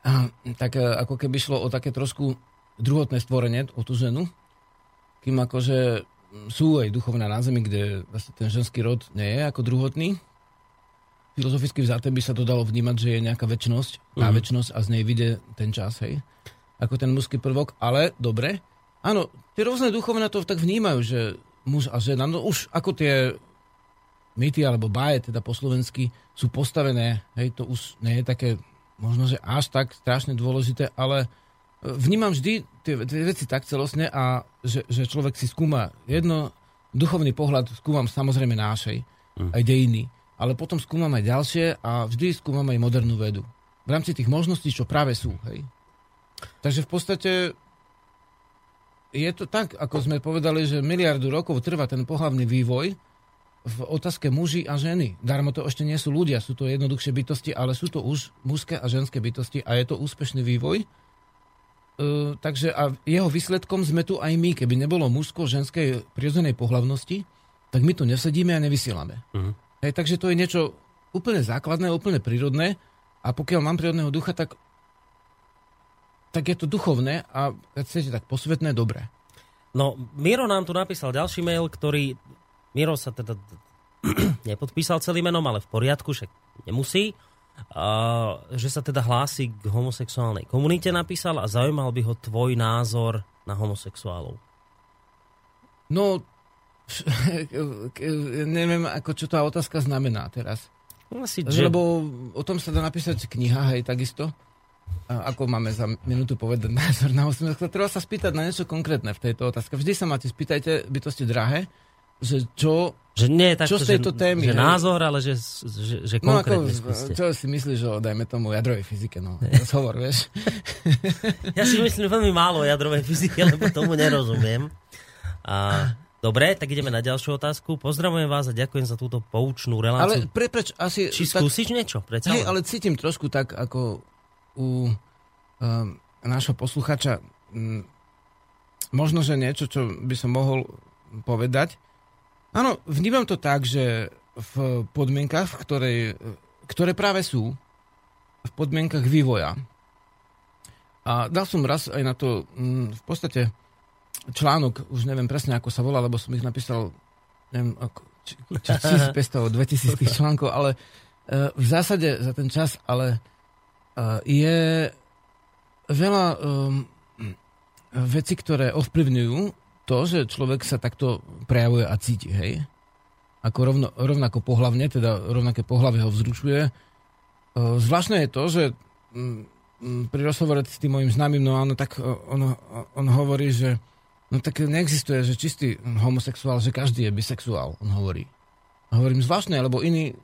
A, tak e, ako keby šlo o také trošku druhotné stvorenie, o tú ženu. Kým akože sú aj duchovná na zemi, kde vlastne ten ženský rod nie je ako druhotný. Filozoficky vzaté by sa to dalo vnímať, že je nejaká väčnosť, uh-huh. tá väčnosť a z nej vyjde ten čas, hej. Ako ten mužský prvok, ale dobre. Áno, tie rôzne duchovné to tak vnímajú, že muž a žena, no už ako tie mýty alebo báje, teda po slovensky, sú postavené, hej, to už nie je také, možno, že až tak strašne dôležité, ale vnímam vždy tie, tie veci tak celostne a že, že človek si skúma jedno, duchovný pohľad skúmam samozrejme nášej, mm. aj dejiny, ale potom skúmam aj ďalšie a vždy skúmam aj modernú vedu. V rámci tých možností, čo práve sú. Hej. Takže v podstate je to tak, ako sme povedali, že miliardu rokov trvá ten pohlavný vývoj v otázke muži a ženy. Darmo to ešte nie sú ľudia, sú to jednoduchšie bytosti, ale sú to už mužské a ženské bytosti a je to úspešný vývoj Uh, takže a jeho výsledkom sme tu aj my. Keby nebolo mužsko-ženskej prirodzenej pohlavnosti, tak my tu nesedíme a nevysielame. Uh-huh. Hej, takže to je niečo úplne základné, úplne prírodné a pokiaľ mám prírodného ducha, tak, tak je to duchovné a chcete, tak posvetné, dobré. No, Miro nám tu napísal ďalší mail, ktorý... Miro sa teda nepodpísal celým menom, ale v poriadku, však nemusí že sa teda hlási k homosexuálnej komunite napísal a zaujímal by ho tvoj názor na homosexuálov. No, neviem, ako čo tá otázka znamená teraz. Asi, že... Lebo o tom sa dá napísať kniha, hej, takisto. A ako máme za minútu povedať názor na homosexuálov. Treba sa spýtať na niečo konkrétne v tejto otázke. Vždy sa máte spýtajte bytosti drahé, že čo, že nie je čo z tejto že, témy. Že hej? názor, ale že, že, že no konkrétne ako, skúste. Čo si myslíš o, dajme tomu, jadrovej fyzike? No, hovor, vieš. ja si myslím veľmi málo o jadrovej fyzike, lebo tomu nerozumiem. A, dobre, tak ideme na ďalšiu otázku. Pozdravujem vás a ďakujem za túto poučnú reláciu. Ale pre, preč, asi... Či tak, skúsiš niečo? Hej, ale cítim trošku tak, ako u um, nášho posluchača um, možno, že niečo, čo by som mohol povedať, Áno, vnímam to tak, že v podmienkach, v ktorej, ktoré práve sú, v podmienkach vývoja. A dal som raz aj na to mm, v podstate článok, už neviem presne, ako sa volá, lebo som ich napísal neviem, ako, či, či 1500, 2000 článkov, ale uh, v zásade za ten čas, ale uh, je veľa um, veci, ktoré ovplyvňujú to, že človek sa takto prejavuje a cíti, hej? Ako rovno, rovnako pohlavne, teda rovnaké pohlavie ho vzrušuje. E, zvláštne je to, že pri rozhovore s tým mojim známym, no áno, tak on, on hovorí, že no tak neexistuje, že čistý homosexuál, že každý je bisexuál, on hovorí. Hovorím zvláštne, lebo iní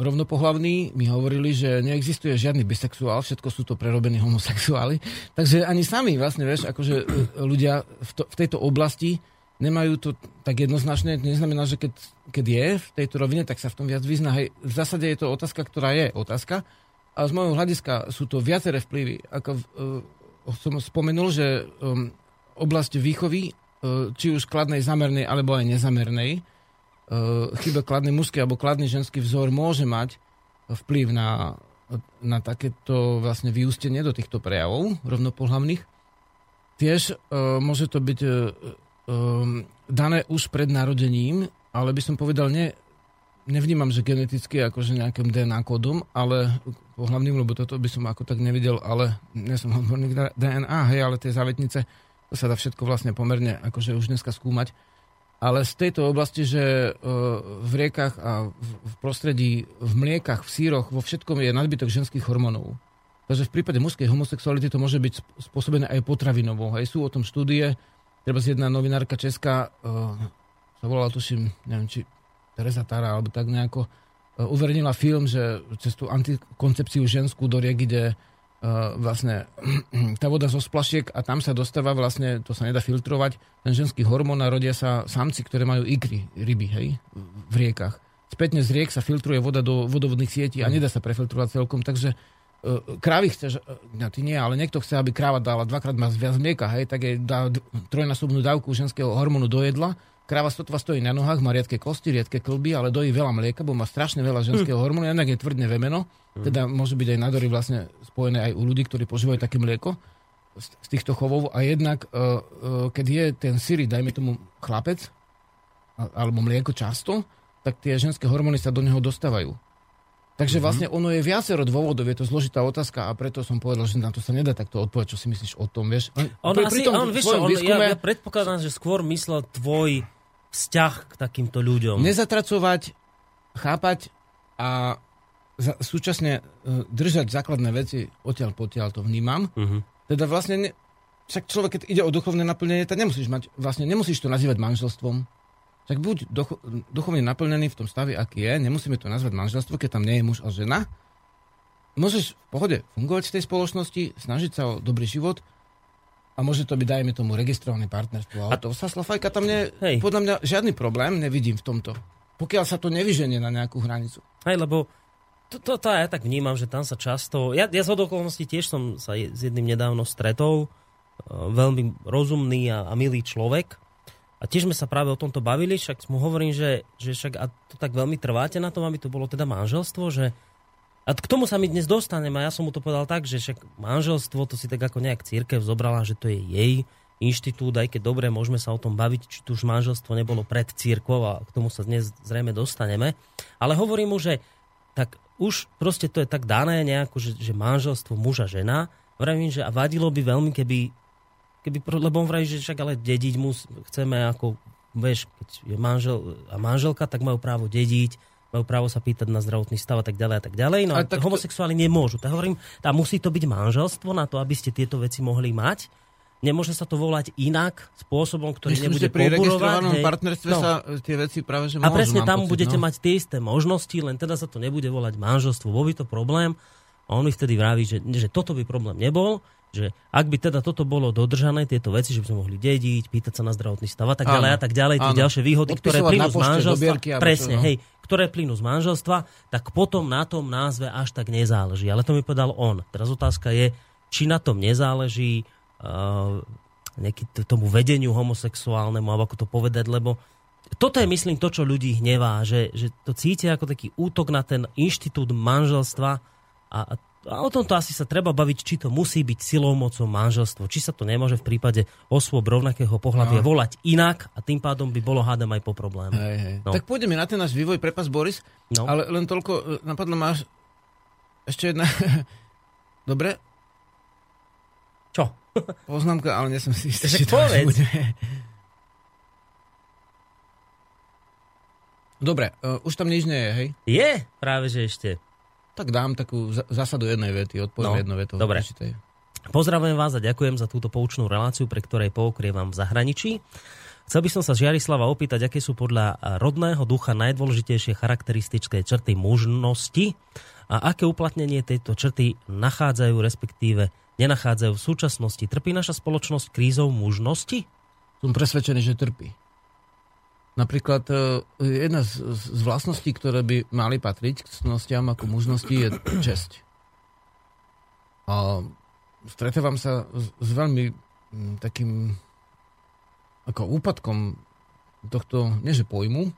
rovnopohlavní mi hovorili, že neexistuje žiadny bisexuál, všetko sú to prerobení homosexuáli. Takže ani sami vlastne, vieš, akože e, ľudia v, to, v tejto oblasti nemajú to tak jednoznačné. To neznamená, že keď, keď je v tejto rovine, tak sa v tom viac vyzná. Hej, v zásade je to otázka, ktorá je otázka. A z môjho hľadiska sú to viaceré vplyvy. Ako uh, som spomenul, že um, oblasť výchovy, uh, či už kladnej, zamernej, alebo aj nezamernej, uh, chyba kladný mužský alebo kladný ženský vzor môže mať vplyv na, na takéto vlastne vyústenie do týchto prejavov rovnopohľavných. Tiež uh, môže to byť dané už pred narodením, ale by som povedal, nie, nevnímam, že geneticky akože nejakým DNA kódom, ale pohľavným, lebo toto by som ako tak nevidel, ale nie som odborník na DNA, hej, ale tie závetnice, sa dá všetko vlastne pomerne akože už dneska skúmať. Ale z tejto oblasti, že e, v riekach a v prostredí, v mliekach, v síroch, vo všetkom je nadbytok ženských hormónov. Takže v prípade mužskej homosexuality to môže byť spôsobené aj potravinovo. Hej, sú o tom štúdie, treba si jedna novinárka česká, sa volala, tuším, neviem, či Teresa Tara, alebo tak nejako, e, uverejnila film, že cez tú antikoncepciu ženskú do riek ide vlastne tá voda zo splašiek a tam sa dostáva vlastne, to sa nedá filtrovať, ten ženský hormón a rodia sa samci, ktoré majú ikry, ryby, hej, v riekach. Spätne z riek sa filtruje voda do vodovodných sietí a mhm. nedá sa prefiltrovať celkom, takže uh, krávy chce, no ty nie, ale niekto chce, aby kráva dala dvakrát viac mlieka, hej, tak jej dá trojnásobnú dávku ženského hormónu do jedla Kráva sotva stojí na nohách, má riadke kosti, riadke klby, ale dojí veľa mlieka, bo má strašne veľa ženského hm. hormónu, jednak je tvrdne vemeno, hm. teda môžu byť aj nádory vlastne spojené aj u ľudí, ktorí požívajú také mlieko z, týchto chovov a jednak, uh, uh, keď je ten syri, dajme tomu chlapec, alebo mlieko často, tak tie ženské hormóny sa do neho dostávajú. Takže mm-hmm. vlastne ono je viacero dôvodov, je to zložitá otázka a preto som povedal, že na to sa nedá takto odpovedať, čo si myslíš o tom, vieš. On, pri, asi, pri tom, on, vieš, on, výskume, ja, ja predpokladám, že skôr myslel tvoj vzťah k takýmto ľuďom. Nezatracovať, chápať a súčasne uh, držať základné veci odtiaľ potiaľ to vnímam. Uh-huh. Teda vlastne, ne, však človek, keď ide o duchovné naplnenie, tak nemusíš mať, vlastne nemusíš to nazývať manželstvom. Tak buď ducho, duchovne naplnený v tom stave, aký je, nemusíme to nazvať manželstvo, keď tam nie je muž a žena. Môžeš v pohode fungovať v tej spoločnosti, snažiť sa o dobrý život, a môže to byť, dajme tomu, registrované partnerstvo. A to sa Slafajka tam nie, Hej. podľa mňa žiadny problém nevidím v tomto. Pokiaľ sa to nevyženie na nejakú hranicu. Hej, lebo to, to, to ja tak vnímam, že tam sa často... Ja, ja z okolností tiež som sa s jedným nedávno stretol, e, veľmi rozumný a, a milý človek. A tiež sme sa práve o tomto bavili, však mu hovorím, že, že však a to tak veľmi trváte na tom, aby to bolo teda manželstvo, že a k tomu sa mi dnes dostaneme a ja som mu to povedal tak, že však manželstvo to si tak ako nejak církev zobrala, že to je jej inštitút, aj keď dobre, môžeme sa o tom baviť, či tu už manželstvo nebolo pred církvou a k tomu sa dnes zrejme dostaneme. Ale hovorím mu, že tak už proste to je tak dané nejako, že, že manželstvo muža žena. Vravím, že a vadilo by veľmi, keby, keby lebo on vraví, že však ale dediť mu chceme ako, vieš, keď je manžel a manželka, tak majú právo dediť majú právo sa pýtať na zdravotný stav a tak ďalej a tak ďalej. No a, a tak homosexuáli to... nemôžu. Tak hovorím, tam musí to byť manželstvo na to, aby ste tieto veci mohli mať. Nemôže sa to volať inak, spôsobom, ktorý Myslím, nebude že pri registrovanom partnerstve no. sa tie veci práve že A presne tam pocit, budete no. mať tie isté možnosti, len teda sa to nebude volať manželstvo. Bol by to problém. A on mi vtedy vraví, že, že toto by problém nebol, že ak by teda toto bolo dodržané, tieto veci, že by sme mohli dediť, pýtať sa na zdravotný stav a tak ďalej a tak ďalej, tie ďalšie výhody, ktoré plynú z manželstva, presne, no. hej, ktoré plynú z manželstva, tak potom na tom názve až tak nezáleží. Ale to mi povedal on. Teraz otázka je, či na tom nezáleží nejaký tomu vedeniu homosexuálnemu, alebo ako to povedať, lebo toto je, myslím, to, čo ľudí hnevá, že, že to cítia ako taký útok na ten inštitút manželstva a, a a o tomto asi sa treba baviť, či to musí byť silou mocou manželstvo, či sa to nemôže v prípade osôb rovnakého pohľavia no. volať inak a tým pádom by bolo hádam aj po probléme. Hej, hej. No. Tak pôjdeme na ten náš vývoj, prepas Boris, no. ale len toľko, e, napadlo máš ešte jedna... Dobre? Čo? Poznámka, ale nie som si istý, či to bude. Dobre, uh, už tam nič nie je, hej? Je, práve že ešte. Tak dám takú zásadu jednej vety, odpoviem no, jednu vetu. Dobre. Pozdravujem vás a ďakujem za túto poučnú reláciu, pre ktorej poukrievam v zahraničí. Chcel by som sa Žiarislava opýtať, aké sú podľa rodného ducha najdôležitejšie charakteristické črty mužnosti a aké uplatnenie tejto črty nachádzajú, respektíve nenachádzajú v súčasnosti. Trpí naša spoločnosť krízou mužnosti? Som presvedčený, že trpí. Napríklad e, jedna z, vlastností, ktoré by mali patriť k cnostiam ako mužnosti, je česť. A stretávam sa s, veľmi takým ako úpadkom tohto, nie pojmu,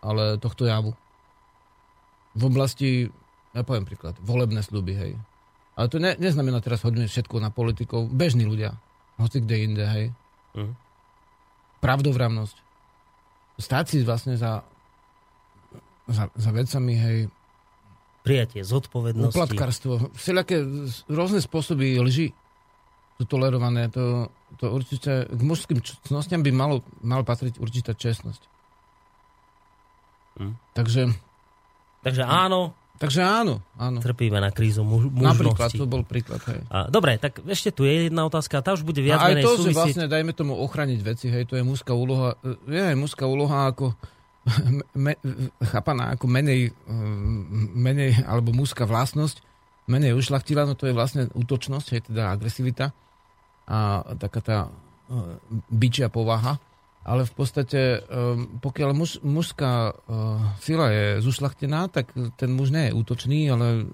ale tohto javu. V oblasti, ja poviem príklad, volebné sluby, hej. Ale to ne, neznamená teraz hodne všetko na politikov. Bežní ľudia. Hoci kde inde, hej. Mhm. Pravdovravnosť. Stáť si vlastne za, za, za vecami, hej, Prijatie zodpovednosti. Uplatkarstvo, všelijaké rôzne spôsoby lži sú tolerované. To, to určite, k mužským cnostiam by malo, mal patriť určitá čestnosť. Hm. Takže, Takže áno, takže áno, áno. trpíme na krízu muž- Napríklad, mužnosti. to bol príklad. Hej. A, dobre, tak ešte tu je jedna otázka, tá už bude A viac aj menej to, že súvisieť. vlastne, dajme tomu, ochraniť veci, hej, to je mužská úloha, e, je aj mužská úloha ako me, chápaná ako menej, e, menej, alebo mužská vlastnosť, menej ušlachtila, no to je vlastne útočnosť, hej, teda agresivita a taká tá e, byčia povaha. Ale v podstate, e, pokiaľ muž, mužská e, sila je zušlachtená, tak ten muž nie je útočný, ale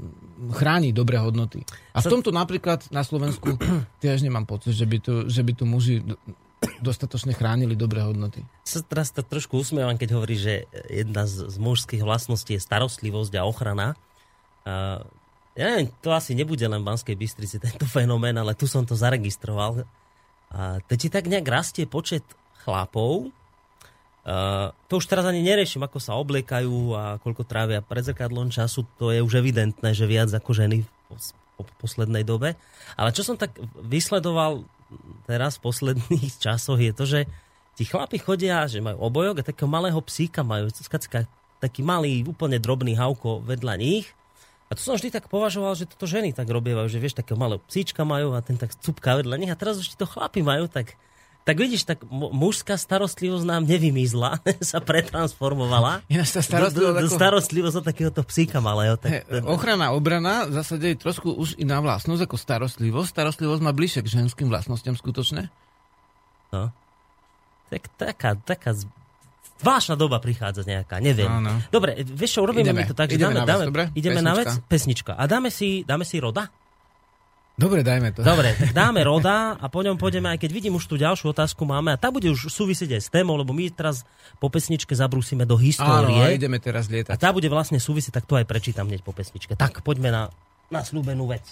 chráni dobré hodnoty. A v tomto napríklad na Slovensku tiež nemám pocit, že by tu, že by tu muži do- dostatočne chránili dobré hodnoty. Sa teraz tak trošku usmievam, keď hovorí, že jedna z, z mužských vlastností je starostlivosť a ochrana. A, ja neviem, to asi nebude len v Banskej Bystrici tento fenomén, ale tu som to zaregistroval. A teď ti tak nejak rastie počet chlapov. A, to už teraz ani neriešim, ako sa obliekajú a koľko trávia pred zrkadlom času. To je už evidentné, že viac ako ženy po poslednej dobe. Ale čo som tak vysledoval teraz v posledných časoch je to, že tí chlapi chodia, že majú obojok a takého malého psíka majú, skacka, taký malý, úplne drobný havko vedľa nich. A to som vždy tak považoval, že toto ženy tak robievajú, že vieš, takého malého psíčka majú a ten tak cupká vedľa nich a teraz už to chlapi majú, tak tak vidíš, tak mu- mužská starostlivosť nám nevymizla, sa pretransformovala. Ináč tá Do, do, starostlivosť, do ako, starostlivosť takéhoto psíka malého. Tak, ochrana, obrana v zásade je trošku už iná vlastnosť ako starostlivosť. Starostlivosť má bližšie k ženským vlastnostiam skutočne. No. Tak, taká, taká zvláštna doba prichádza nejaká, neviem. Áno. Dobre, vieš čo, urobíme Ideme. mi to tak, že Ideme dáme, na vec, dáme, dobre? ideme na vec, Pesnička. pesnička. A dáme si, dáme si roda? Dobre, dajme to. Dobre, dáme roda a po ňom pôjdeme, aj keď vidím už tú ďalšiu otázku máme a tá bude už súvisieť aj s témou, lebo my teraz po pesničke zabrúsime do Áno, a histórie. ideme teraz A lietať. tá bude vlastne súvisieť, tak to aj prečítam hneď po pesničke. Tak, poďme na, na slúbenú vec.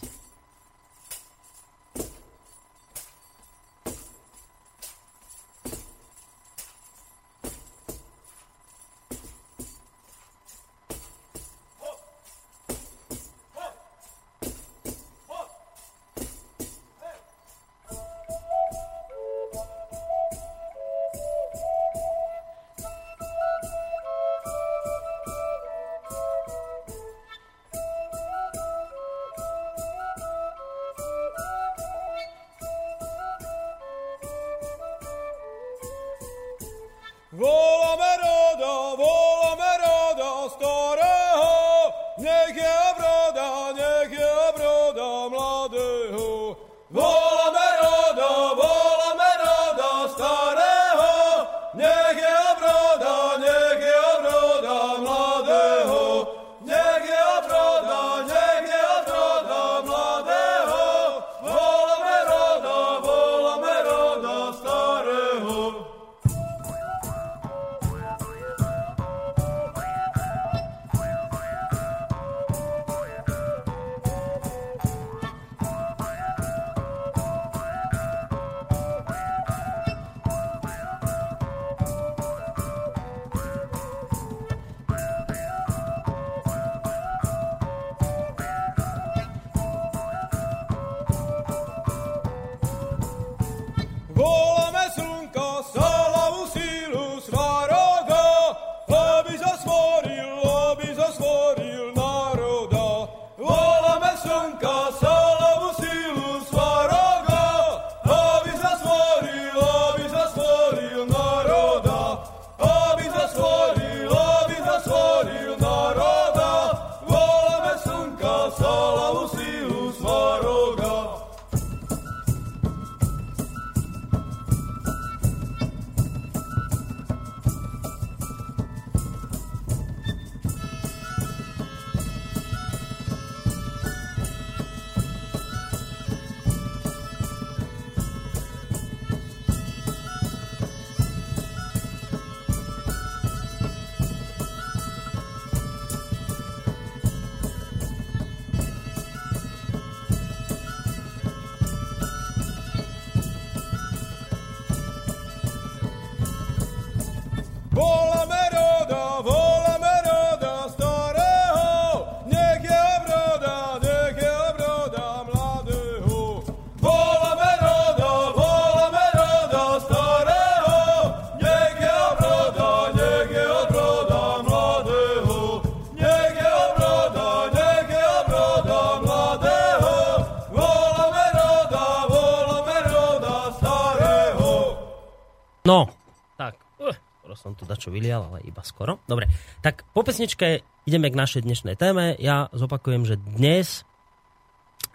Vylial, ale iba skoro. Dobre, tak po pesničke ideme k našej dnešnej téme. Ja zopakujem, že dnes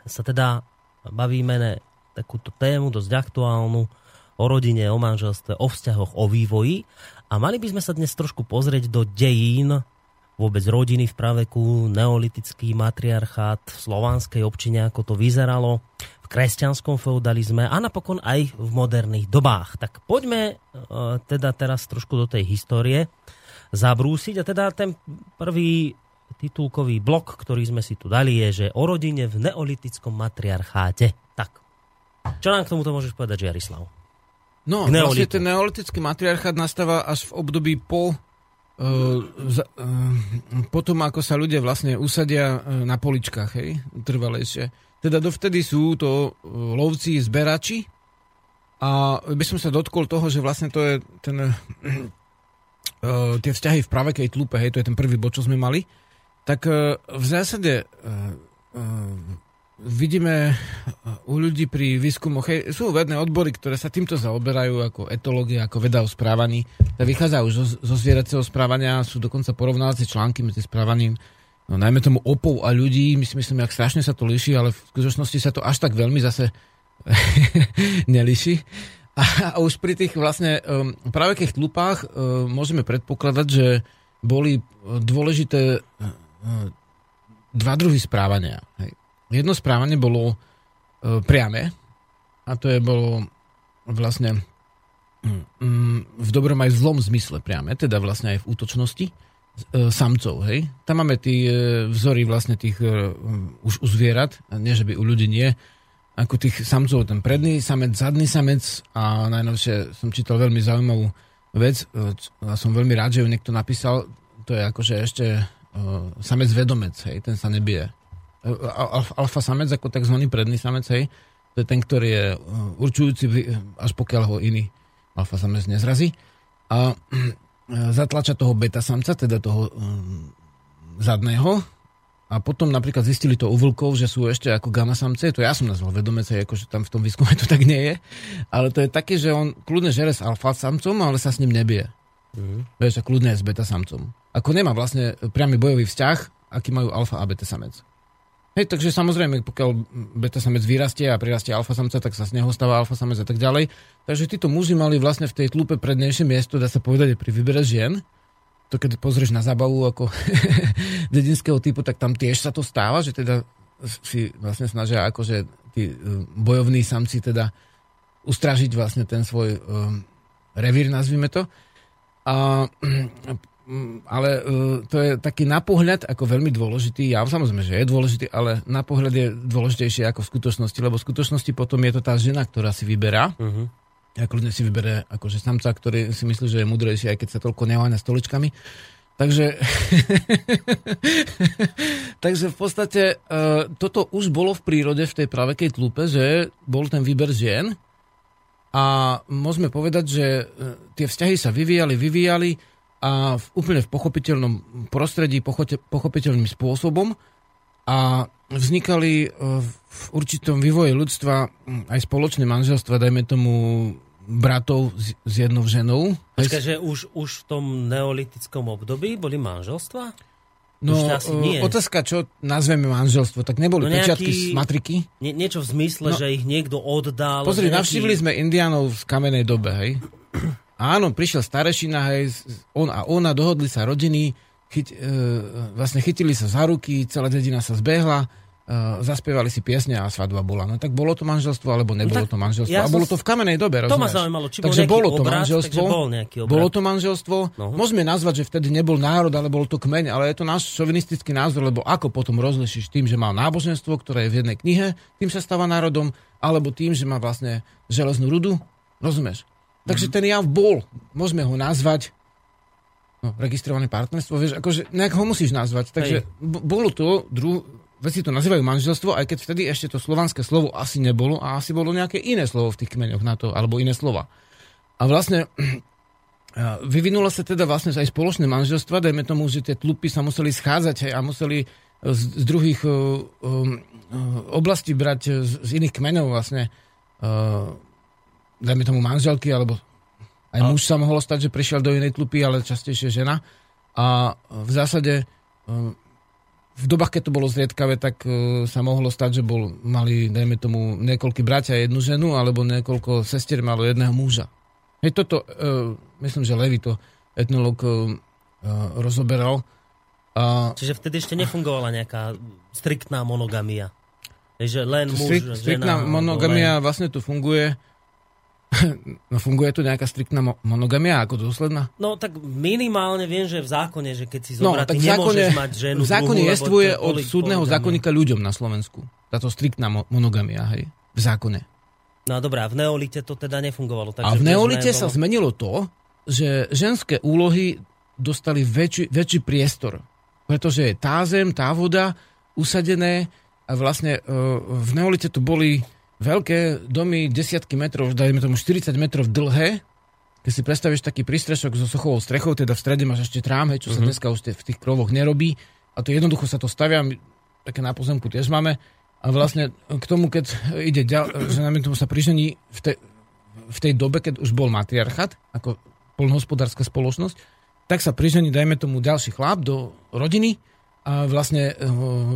sa teda bavíme na takúto tému dosť aktuálnu o rodine, o manželstve, o vzťahoch, o vývoji. A mali by sme sa dnes trošku pozrieť do dejín vôbec rodiny v praveku, neolitický matriarchát v slovanskej občine, ako to vyzeralo, kresťanskom feudalizme a napokon aj v moderných dobách. Tak poďme e, teda teraz trošku do tej histórie zabrúsiť a teda ten prvý titulkový blok, ktorý sme si tu dali, je, že o rodine v neolitickom matriarcháte. Tak, čo nám k tomuto môžeš povedať, Jarislav? No, vlastne ten neolitický matriarchát nastáva až v období po Uh, za, uh, potom, ako sa ľudia vlastne usadia na poličkách, hej, trvalejšie. Teda dovtedy sú to uh, lovci, zberači a by som sa dotkol toho, že vlastne to je ten, uh, tie vzťahy v pravekej tlupe, hej, to je ten prvý bod, čo sme mali, tak v zásade vidíme u ľudí pri výskumoch, hej, sú vedné odbory, ktoré sa týmto zaoberajú, ako etológia, ako veda o správaní. Vychádza už zo, zo zvieracieho správania, sú dokonca porovnávacie články medzi správaním, no najmä tomu opov a ľudí, my si myslím, jak strašne sa to líši, ale v skutočnosti sa to až tak veľmi zase nelíši. A, a už pri tých vlastne um, pravekých tlupách um, môžeme predpokladať, že boli dôležité um, dva druhy správania. Hej. Jedno správanie bolo e, priame a to je bolo vlastne mm, v dobrom aj zlom zmysle priame, teda vlastne aj v útočnosti samcov, hej. Tam máme tí e, vzory vlastne tých e, už u zvierat, nie, že by u ľudí nie, ako tých samcov, ten predný samec, zadný samec a najnovšie som čítal veľmi zaujímavú vec e, a som veľmi rád, že ju niekto napísal, to je akože ešte e, samec vedomec, hej, ten sa nebije. E, al- alfa samec ako tzv. predný samec, hej, to je ten, ktorý je e, určujúci, až pokiaľ ho iný alfa samec nezrazí. A e, zatlača toho beta samca, teda toho um, zadného. A potom napríklad zistili to u vlkov, že sú ešte ako gamma samce, to ja som nazval vedomec, hej, akože tam v tom výskume to tak nie je. Ale to je také, že on kľudne žere s alfa samcom, ale sa s ním nebije. Mm. Vieš, a kľudne je s beta samcom. Ako nemá vlastne priamy bojový vzťah, aký majú alfa a beta samec. Hej, takže samozrejme, pokiaľ beta samec vyrastie a prirastie alfa samca, tak sa z neho stáva alfa samec a tak ďalej. Takže títo muži mali vlastne v tej tlupe prednejšie miesto, dá sa povedať, pri výbere žien. To keď pozrieš na zábavu ako dedinského typu, tak tam tiež sa to stáva, že teda si vlastne snažia akože tí um, bojovní samci teda ustražiť vlastne ten svoj um, revír, nazvime to. A ale uh, to je taký na pohľad ako veľmi dôležitý. Ja samozrejme, že je dôležitý, ale na pohľad je dôležitejšie ako v skutočnosti, lebo v skutočnosti potom je to tá žena, ktorá si vyberá. Uh-huh. A kľudne si vybere akože samca, ktorý si myslí, že je mudrejší, aj keď sa toľko neháňa stoličkami. Takže, takže v podstate uh, toto už bolo v prírode v tej pravekej tlupe, že bol ten výber žien a môžeme povedať, že uh, tie vzťahy sa vyvíjali, vyvíjali a v, úplne v pochopiteľnom prostredí, pochote, pochopiteľným spôsobom a vznikali uh, v určitom vývoji ľudstva aj spoločné manželstva, dajme tomu bratov s, s jednou ženou. Počkaj, že už, už v tom neolitickom období boli manželstva? No, nie. otázka, čo nazveme manželstvo, tak neboli No nejaký- pečiatky z matriky? Nie, niečo v zmysle, No. že ich niekto oddal. Pozri, nejaký- navštívili sme Indiánov v kamenej dobe, hej. Áno, prišiel starešina, hej, on a ona, dohodli sa rodiny, chyť, e, vlastne chytili sa za ruky, celá dedina sa zbehla, e, zaspievali si piesne a svadba bola. No tak bolo to manželstvo, alebo nebolo No tak to manželstvo. ja a bolo to v kamenej dobe, To ma rozumieš? zaujímalo, či bol takže bolo to obrad, manželstvo, takže bol bolo to manželstvo. No. Môžeme nazvať, že vtedy nebol národ, ale bol to kmeň, ale je to náš šovinistický názor, lebo ako potom rozlišíš tým, že má náboženstvo, ktoré je v jednej knihe, tým sa stáva národom, alebo tým, že má vlastne železnú rudu, rozumieš? Takže Mhm. ten jav bol, môžeme ho nazvať no, registrované partnerstvo, vieš, akože nejak ho musíš nazvať. Takže b- bolo to, dru- veci to nazývajú manželstvo, aj keď vtedy ešte to slovanské slovo asi nebolo a asi bolo nejaké iné slovo v tých kmeňoch na to, alebo iné slova. A vlastne vyvinulo sa teda vlastne aj spoločné manželstva, dajme tomu, že tie tlupy sa museli schádzať hej, a museli z, z druhých uh, um, oblastí brať z, z iných kmeňov vlastne uh, dajme tomu manželky, alebo aj muž sa mohlo stať, že prišiel do inej tlupy, ale častejšie žena. A v zásade um, v dobách, keď to bolo zriedkavé, tak uh, sa mohlo stať, že bol, mali, dajme tomu, niekoľky bratia jednu ženu, alebo niekoľko sestier malo jedného muža. Hej, toto, myslím, že Levi to etnolog rozoberal. A, Čiže vtedy ešte nefungovala nejaká striktná monogamia. Že len muž, Strikt, žena... striktná monogamia len- vlastne tu funguje. No funguje tu nejaká striktná mo- monogamia ako dôsledná? No tak minimálne viem, že v zákone, že keď si No, zobratý, tak v zákone, nemôžeš mať ženu v zákone druhú, jestvuje od súdneho zákonníka ľuďom na Slovensku. Táto striktná mo- monogamia, hej. V zákone. No a dobrá, v neolite to teda nefungovalo. A v neolite sa zmenilo to, že ženské úlohy dostali väčší, väčší priestor. Pretože je tá zem, tá voda, usadené a vlastne e, v neolite to boli veľké domy, desiatky metrov, dajme tomu 40 metrov dlhé. Keď si predstavíš taký prístrešok so sochovou strechou, teda v strede máš ešte trám, hej, čo sa dneska už te- v tých krovoch nerobí. A to jednoducho sa to stavia, my také na pozemku tiež máme. A vlastne k tomu, keď ide ďal, že nám tomu sa prižení v, tej v tej dobe, keď už bol matriarchat, ako polnohospodárska spoločnosť, tak sa prižení, dajme tomu, ďalší chlap do rodiny a vlastne e,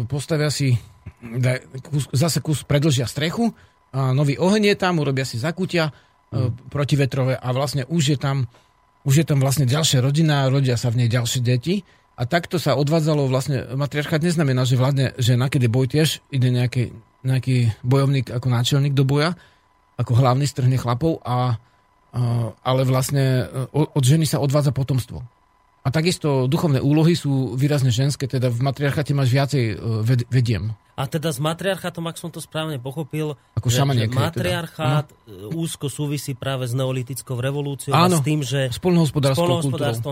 postavia si daj, kus, zase kus predlžia strechu nový oheň je tam, urobia si zakutia e, protivetrové a vlastne už je tam už je tam vlastne ďalšia rodina, rodia sa v nej ďalšie deti a takto sa odvádzalo vlastne, matriarchát neznamená, že vládne žena, keď je boj tiež, ide nejaký, nejaký bojovník ako náčelník do boja, ako hlavný strhne chlapov, a, a, ale vlastne e, od ženy sa odvádza potomstvo. A takisto duchovné úlohy sú výrazne ženské, teda v matriarchate máš viacej e, ved, vediem. A teda s matriarchátom, ak som to správne pochopil, Ako že, že teda. matriarchát e, úzko súvisí práve s neolitickou revolúciou Áno, a s tým, že s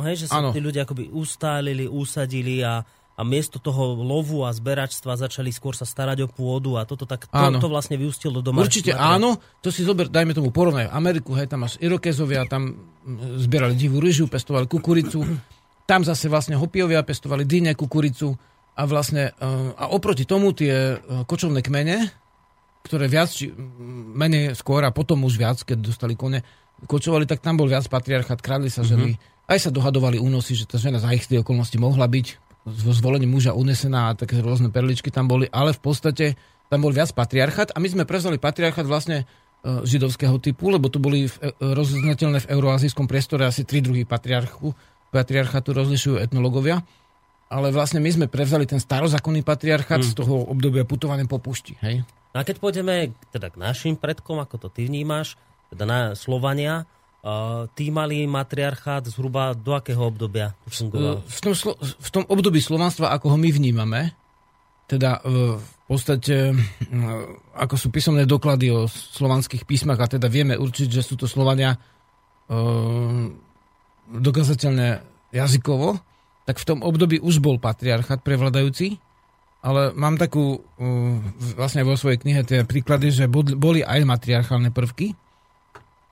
hej, že sa Áno. tí ľudia akoby ustálili, usadili a, a miesto toho lovu a zberačstva začali skôr sa starať o pôdu a toto tak to, Áno. to vlastne vyústilo do mar- Určite matria- áno, to si zober, dajme tomu porovnaj Ameriku, hej, tam máš Irokezovia, tam mm, zbierali divú ryžu, pestovali kukuricu, tam zase vlastne hopiovia pestovali dyne, kukuricu a vlastne e, a oproti tomu tie e, kočovné kmene, ktoré viac, mm, menej skôr a potom už viac, keď dostali kone, kočovali, tak tam bol viac patriarchát, kradli sa ženy, aj sa dohadovali únosy, že tá žena za ich tej okolnosti mohla byť vo zvolení muža unesená a také rôzne perličky tam boli, ale v podstate tam bol viac patriarchát a my sme prevzali patriarchát vlastne e, židovského typu, lebo tu boli v, rozoznateľné v euroazijskom priestore asi tri druhy patriarchu, patriarchatu rozlišujú etnológovia, ale vlastne my sme prevzali ten starozákonný patriarchát z toho obdobia putovania po pušti. Hej? No A keď pôjdeme teda k našim predkom, ako to ty vnímaš, teda na Slovania, uh, tí mali matriarchát zhruba do akého obdobia fungoval? V tom, v tom období slovanstva, ako ho my vnímame, teda e, v podstate, e, ako sú písomné doklady o slovanských písmach a teda vieme určiť, že sú to Slovania e, dokazateľné jazykovo, tak v tom období už bol patriarchát prevladajúci, ale mám takú, e, vlastne vo svojej knihe tie príklady, že boli aj matriarchálne prvky,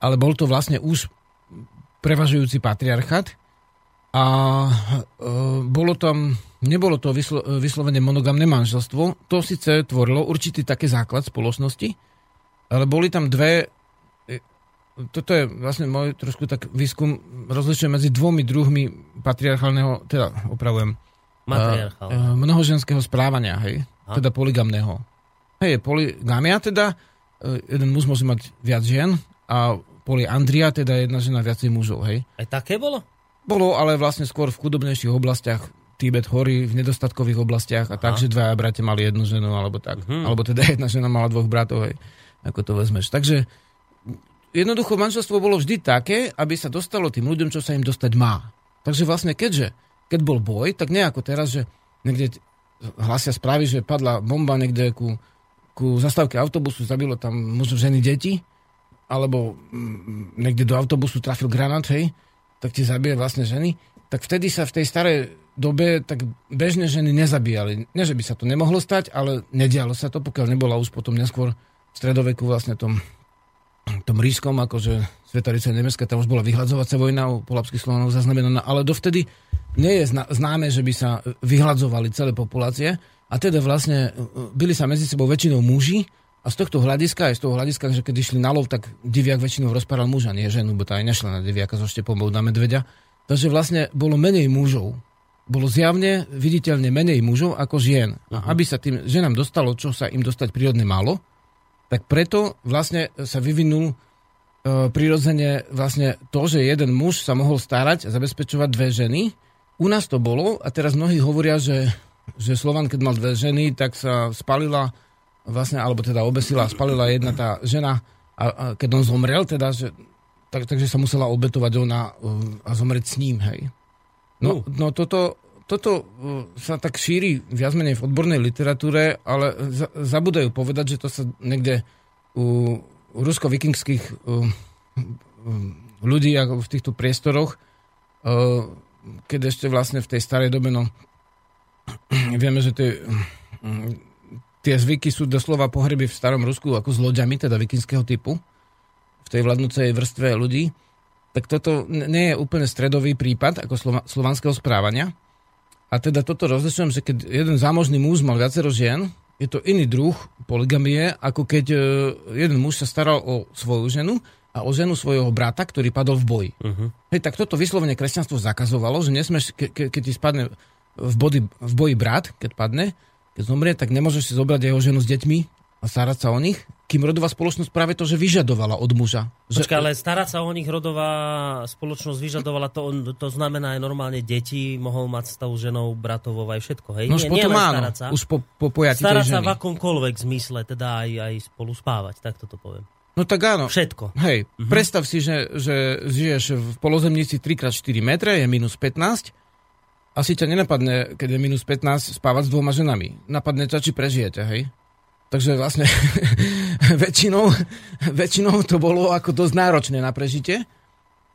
ale bol to vlastne už prevažujúci patriarchát a e, bolo tam, nebolo to vyslo, vyslovene monogamné manželstvo, to síce tvorilo určitý taký základ spoločnosti, ale boli tam dve, toto je vlastne môj trošku tak výskum, rozlišuje medzi dvomi druhmi patriarchálneho, teda opravujem, Matriarchál. e, e, mnohoženského správania, hej, Aha. teda poligamného. Hej, poligamia teda, e, jeden muž môže mať viac žien a poliandria, teda jedna žena viacej mužov, hej. Aj také bolo? Bolo, ale vlastne skôr v chudobnejších oblastiach, Tibet horí v nedostatkových oblastiach a tak, že dvaja bratia mali jednu ženu, alebo tak. Mhm. Alebo teda jedna žena mala dvoch bratov, hej, ako to vezmeš. Takže jednoducho manželstvo bolo vždy také, aby sa dostalo tým ľuďom, čo sa im dostať má. Takže vlastne keďže, keď bol boj, tak nie ako teraz, že niekde hlasia správy, že padla bomba niekde ku, ku zastávke autobusu, zabilo tam možno ženy, deti, alebo mm, niekde do autobusu trafil granát, hej, tak ti zabije vlastne ženy. tak vtedy sa v tej starej dobe tak bežne ženy nezabíjali. Nie, že by sa to nemohlo stať, ale nedialo sa to, pokiaľ nebola už potom neskôr v stredoveku vlastne tom, tom rískom, akože Svetarica Nemecka, tam už bola vyhľadzovacia vojna u polapských Slovanov zaznamenaná, ale dovtedy nie je známe, že by sa vyhľadzovali celé populácie a teda vlastne e, byli sa medzi sebou väčšinou muži a z tohto hľadiska, aj z toho hľadiska, že keď išli na lov, tak diviak väčšinou rozparal muža, nie ženu, bo tá aj nešla na diviaka so štepom na medveďa. Takže vlastne bolo menej mužov. Bolo zjavne, viditeľne menej mužov ako žien. A aby sa tým ženám dostalo, čo sa im dostať prírodne málo, tak preto vlastne sa vyvinul e, prirodzene vlastne to, že jeden muž sa mohol starať a zabezpečovať dve ženy. U nás to bolo a teraz mnohí hovoria, že, že Slovan, keď mal dve ženy, tak sa spalila vlastne, alebo teda obesila spalila jedna tá žena a, a keď on zomrel, teda, že, tak, takže sa musela obetovať ona uh, a zomrieť s ním, hej. No, no toto, toto uh, sa tak šíri viac menej v odbornej literatúre, ale za, zabudajú povedať, že to sa niekde u rusko-vikingských uh, ľudí ako v týchto priestoroch, keď ešte vlastne v tej starej dobe, no vieme, že tie tie zvyky sú doslova pohreby v starom Rusku ako s loďami, teda vikingského typu, v tej vládnúcej vrstve ľudí, tak toto nie je úplne stredový prípad ako slova, slovanského správania. A teda toto rozlišujem, že keď jeden zámožný muž mal viacero žien, je to iný druh poligamie, ako keď e, jeden muž sa staral o svoju ženu a o ženu svojho brata, ktorý padol v boji. Uh-huh. Hej, tak toto vyslovene kresťanstvo zakazovalo, že nesmeš, ke, ke, keď ti spadne v, body, v boji brat, keď padne, keď zomrie, tak nemôžeš si zobrať jeho ženu s deťmi a starať sa o nich, kým rodová spoločnosť práve to, že vyžadovala od muža. Že... Počkaj, ale starať sa o nich rodová spoločnosť vyžadovala, to, to znamená aj normálne deti, mohol mať stav ženou, bratovou aj všetko, hej? No už nie, potom nie áno, sa. už po, po pojatí Starať sa v akomkoľvek zmysle, teda aj, aj spolu spávať, tak to poviem. No tak áno. Všetko. Hej, uh-huh. predstav si, že, že žiješ v polozemnici 3x4 metre, je minus 15 asi ťa nenapadne, keď je minus 15, spávať s dvoma ženami. Napadne ťa, či prežijete, hej? Takže vlastne väčšinou, väčšinou to bolo ako dosť náročné na prežitie.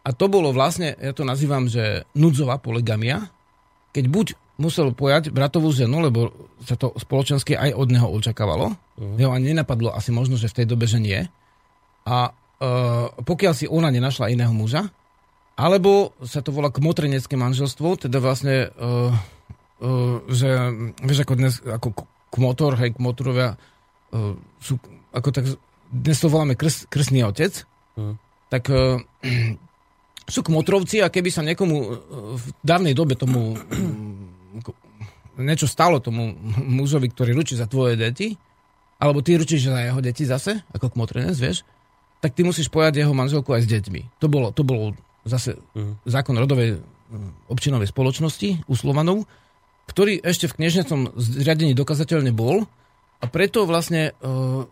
A to bolo vlastne, ja to nazývam, že nudzová poligamia, keď buď musel pojať bratovú ženu, lebo sa to spoločensky aj od neho očakávalo. Uh-huh. Jeho ani nenapadlo asi možno, že v tej dobe, že nie. A uh, pokiaľ si ona nenašla iného muža, alebo sa to volá kmotrenecké manželstvo, teda vlastne, uh, uh, že vieš, ako dnes, ako kmotor, hej, kmotorovia sú, ako tak, dnes to voláme krs, krsný otec, hmm. tak uh, sú kmotrovci a keby sa niekomu uh, v dávnej dobe tomu uh, niečo stalo tomu mužovi, ktorý ručí za tvoje deti, alebo ty ručíš za jeho deti zase, ako kmotrenec, vieš, tak ty musíš pojať jeho manželku aj s deťmi. To bolo, to bolo zase uh-huh. zákon rodovej občinovej spoločnosti u Slovanov, ktorý ešte v kniežnecom zriadení dokazateľne bol a preto vlastne uh,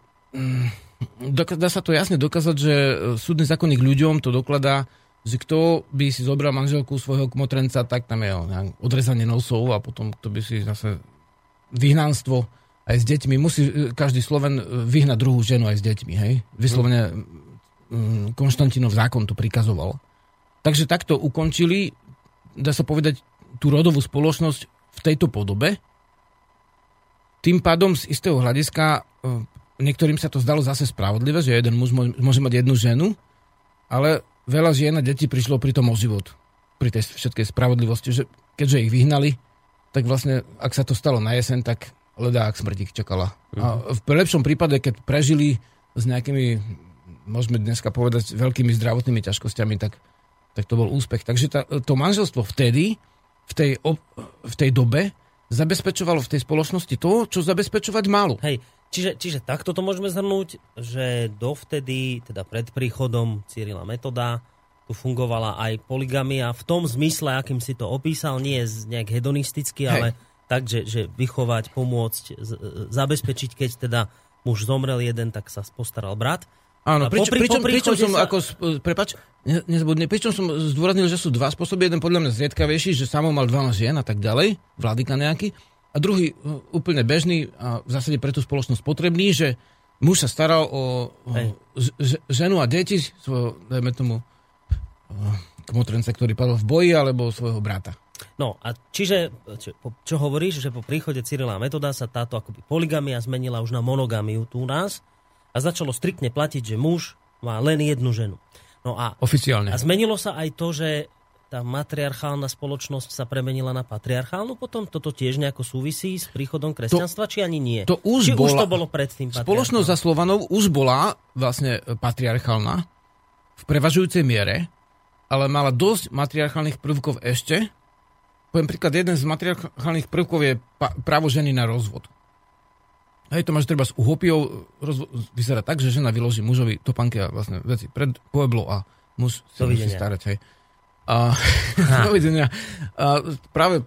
dá sa to jasne dokázať, že súdny zákonník ľuďom to dokladá, že kto by si zobral manželku svojho kmotrenca, tak tam je odrezanie nosov a potom kto by si zase vyhnanstvo aj s deťmi. Musí každý Sloven vyhnať druhú ženu aj s deťmi, hej? Vyslovene Konštantinov zákon to prikazoval. Takže takto ukončili, dá sa povedať, tú rodovú spoločnosť v tejto podobe. Tým pádom z istého hľadiska niektorým sa to zdalo zase spravodlivé, že jeden muž môže mať jednu ženu, ale veľa žien a detí prišlo pri tom o život. Pri tej všetkej spravodlivosti, že keďže ich vyhnali, tak vlastne, ak sa to stalo na jeseň, tak ledá, ak smrť ich čakala. A v lepšom prípade, keď prežili s nejakými, môžeme dneska povedať, veľkými zdravotnými ťažkosťami, tak tak to bol úspech. Takže tá, to manželstvo vtedy, v tej, v tej dobe, zabezpečovalo v tej spoločnosti to, čo zabezpečovať malo. Hej, čiže, čiže takto to môžeme zhrnúť, že dovtedy, teda pred príchodom Cyrila Metoda, tu fungovala aj poligamia v tom zmysle, akým si to opísal, nie nejak hedonisticky, Hej. ale tak, že, že vychovať, pomôcť, z, zabezpečiť, keď teda muž zomrel jeden, tak sa postaral brat. Áno, prič, popri, pričom, popri pričom som sa... ako, prepač, nezabudne, pričom som zdôraznil, že sú dva spôsoby, jeden podľa mňa zriedkavejší, že samo mal 12 žien a tak ďalej, vládyka nejaký, a druhý uh, úplne bežný a v zásade pre tú spoločnosť potrebný, že muž sa staral o, o ž, ženu a deti, svojho, dajme tomu, kmotrence, ktorý padol v boji, alebo svojho brata. No a čiže, čo, čo hovoríš, že po príchode Cyrila Metoda sa táto akoby poligamia zmenila už na monogamiu tu u nás a začalo striktne platiť, že muž má len jednu ženu. No a, Oficiálne. a zmenilo sa aj to, že tá matriarchálna spoločnosť sa premenila na patriarchálnu potom? Toto tiež nejako súvisí s príchodom kresťanstva, či ani nie? to už či už bola- to bolo predtým Spoločnosť za Slovanov už bola vlastne patriarchálna v prevažujúcej miere, ale mala dosť matriarchálnych prvkov ešte. Poviem príklad, jeden z matriarchálnych prvkov je právo ženy na rozvod. Hej, to máš treba s uhopiou, rozvo- vyzerá tak, že žena vyloží mužovi topánky a vlastne veci pred pueblo a muž sa musí starať. Hej. A, dovidenia. A práve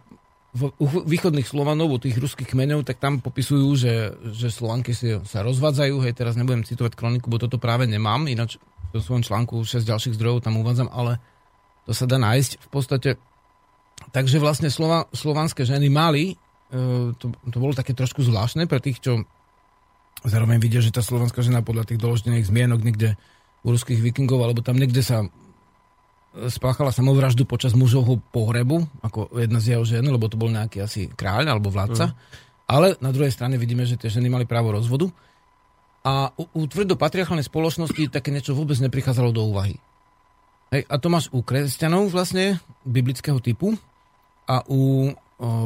v východných Slovanov, u tých ruských kmeňov, tak tam popisujú, že, že Slovanky si, sa rozvádzajú. Hej, teraz nebudem citovať kroniku, bo toto práve nemám, ináč v svojom článku 6 ďalších zdrojov tam uvádzam, ale to sa dá nájsť v podstate. Takže vlastne slova, slovanské ženy mali, e, to, to bolo také trošku zvláštne pre tých, čo zároveň vidia, že tá slovanská žena podľa tých doloždených zmienok niekde u ruských vikingov, alebo tam niekde sa spáchala samovraždu počas mužovho pohrebu, ako jedna z jeho žien, lebo to bol nejaký asi kráľ alebo vládca. Ale na druhej strane vidíme, že tie ženy mali právo rozvodu. A u, u tvrdo patriarchálnej spoločnosti také niečo vôbec neprichádzalo do úvahy. Hej, a to máš u kresťanov vlastne, biblického typu, a u o,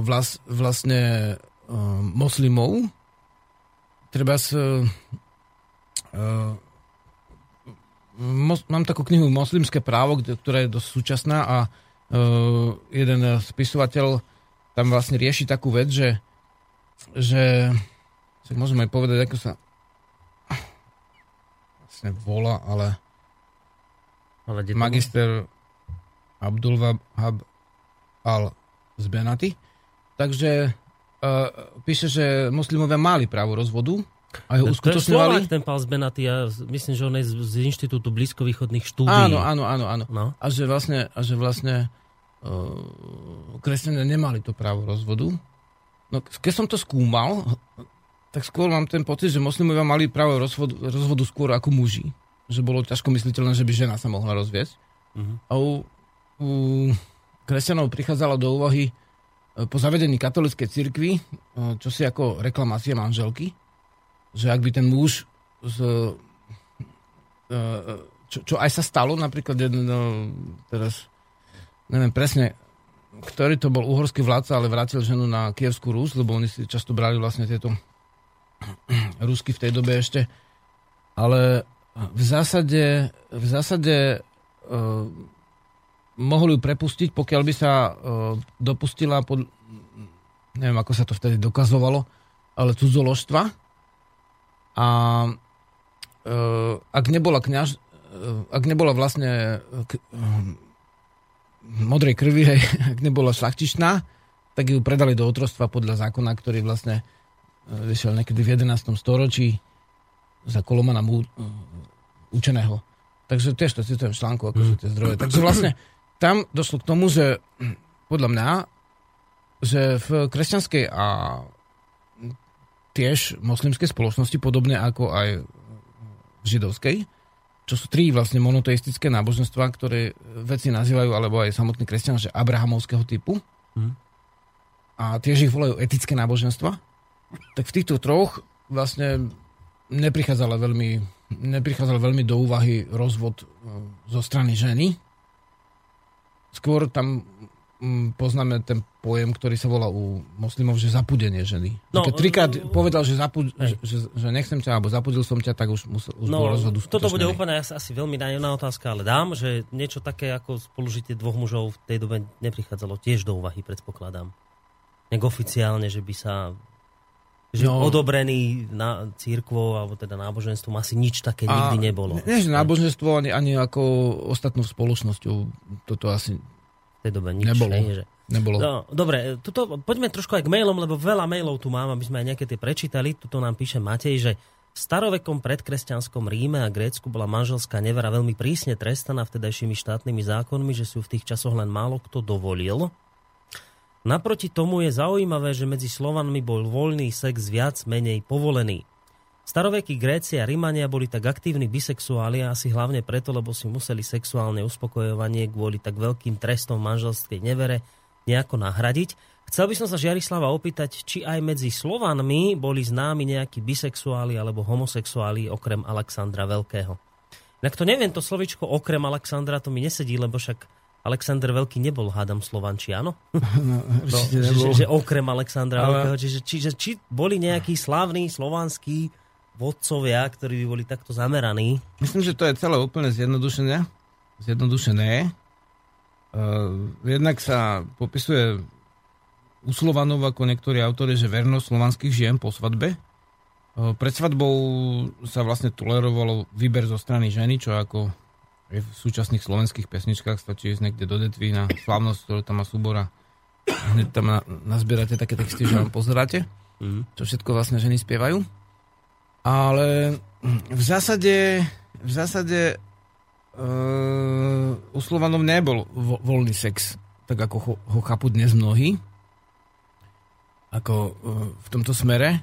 vlas, vlastne o, moslimov, treba s... mos, mám takú knihu Moslimské právo, kde, ktorá je dosť súčasná a uh, jeden spisovateľ tam vlastne rieši takú vec, že, že však môžeme aj povedať, ako sa vlastne volá, ale Ale magister Abdul Wahab al Zbenati. Takže uh, píše, že moslimovia mali právo rozvodu a ho To je uskutočňovali. Slovák, ten pán z Benaty, ja myslím, že on je z, z Inštitútu blízkovýchodných štúdií. Áno, áno, áno, áno. No. A že vlastne, a že vlastne uh, kresťania nemali to právo rozvodu. No, keď som to skúmal, tak skôr mám ten pocit, že moslimovia mali právo rozvodu, rozvodu skôr ako muži. Že bolo ťažko mysliteľné, že by žena sa mohla rozviesť. Mhm. A u, u kresťanov prichádzala do úvahy po zavedení katolíckej cirkvi, e, čo si ako reklamácia manželky, že ak by ten muž z, e, čo, čo aj sa stalo, napríklad jeden, no, teraz neviem presne, ktorý to bol uhorský vládca, ale vrátil ženu na Kievskú Rus, lebo oni si často brali vlastne tieto Rusky v tej dobe ešte. Ale v zásade, v zásade mohli ju prepustiť, pokiaľ by sa uh, dopustila pod, neviem, ako sa to vtedy dokazovalo, ale cudzoložstva. A uh, ak nebola kňaž, uh, ak nebola vlastne k, modrej krvi, hej, ak nebola šlachtičná, tak ju predali do otrostva podľa zákona, ktorý vlastne vyšiel niekedy v 11. storočí za Kolomana Mú, učeného. Takže tiež to citujem v článku, ako sú tie zdroje. Takže vlastne tam došlo k tomu, že podľa mňa, že v kresťanskej a tiež moslimskej spoločnosti, podobne ako aj v židovskej, čo sú tri vlastne monoteistické náboženstva, ktoré veci nazývajú, alebo aj samotný kresťan, že abrahamovského typu. Mhm. A tiež ich volajú etické náboženstva. Tak v týchto troch vlastne neprichádzala veľmi, neprichádzal veľmi do úvahy rozvod e, zo strany ženy. Skôr tam mm, poznáme ten pojem, ktorý sa volá u moslimov, že zapudenie ženy. No, Keď trikrát e, povedal, že, zapud, hej. že, že, že nechcem ťa, alebo zapudil som ťa, tak už, musel, už bol No, rozvod toto bude úplne asi, asi veľmi naivná otázka, ale dám, že niečo také ako spolužitie dvoch mužov v tej dobe neprichádzalo tiež do úvahy, predpokladám. Nek oficiálne, že by sa že No. odobrený na církvou alebo teda náboženstvom asi nič také nikdy nebolo. Nie, že náboženstvo, ani, ani ako ostatnou spoločnosťou. Toto asi V tej dobe nič. Nebolo. hej, že... nebolo. No, dobre, tuto, poďme trošku aj k mailom, lebo veľa mailov tu mám, aby sme aj nejaké tie prečítali. Tuto nám píše Matej, že v starovekom predkresťanskom Ríme a Grécku bola manželská nevera veľmi prísne trestaná vtedajšími štátnymi zákonmi, že si ju v tých časoch len málo kto dovolil. Naproti tomu je zaujímavé, že medzi Slovanmi bol voľný sex viac menej povolený. Starovekí Gréci a Rimania boli tak aktívni bisexuáli asi hlavne preto, lebo si museli sexuálne uspokojovanie kvôli tak veľkým trestom manželskej nevere nejako nahradiť. Chcel by som sa Žiarislava opýtať, či aj medzi Slovanmi boli známi nejakí bisexuáli alebo homosexuáli okrem Alexandra Veľkého. Inak to neviem, to slovičko okrem Alexandra to mi nesedí, lebo však Alexander Veľký nebol, hádam, Slovan, či áno? No, No, že, že, že okrem Alexandra Ale... Veľkého, čiže, čiže či boli nejakí slávni slovanskí vodcovia, ktorí by boli takto zameraní? Myslím, že to je celé úplne zjednodušené. Zjednodušené. Uh, jednak sa popisuje u Slovanov ako niektorí autory, že vernosť slovanských žien po svadbe. Uh, pred svadbou sa vlastne tolerovalo výber zo strany ženy, čo ako v súčasných slovenských pesničkách stačí ísť niekde do Detvy na slavnosť, ktorú tam má súbora. Hneď tam na, nazbierate také texty, že vám pozeráte, Mhm. čo všetko vlastne ženy spievajú. Ale v zásade, v zásade uh, u Slovanov nebol vo, voľný sex, tak ako ho, ho chápu dnes mnohí, ako uh, v tomto smere.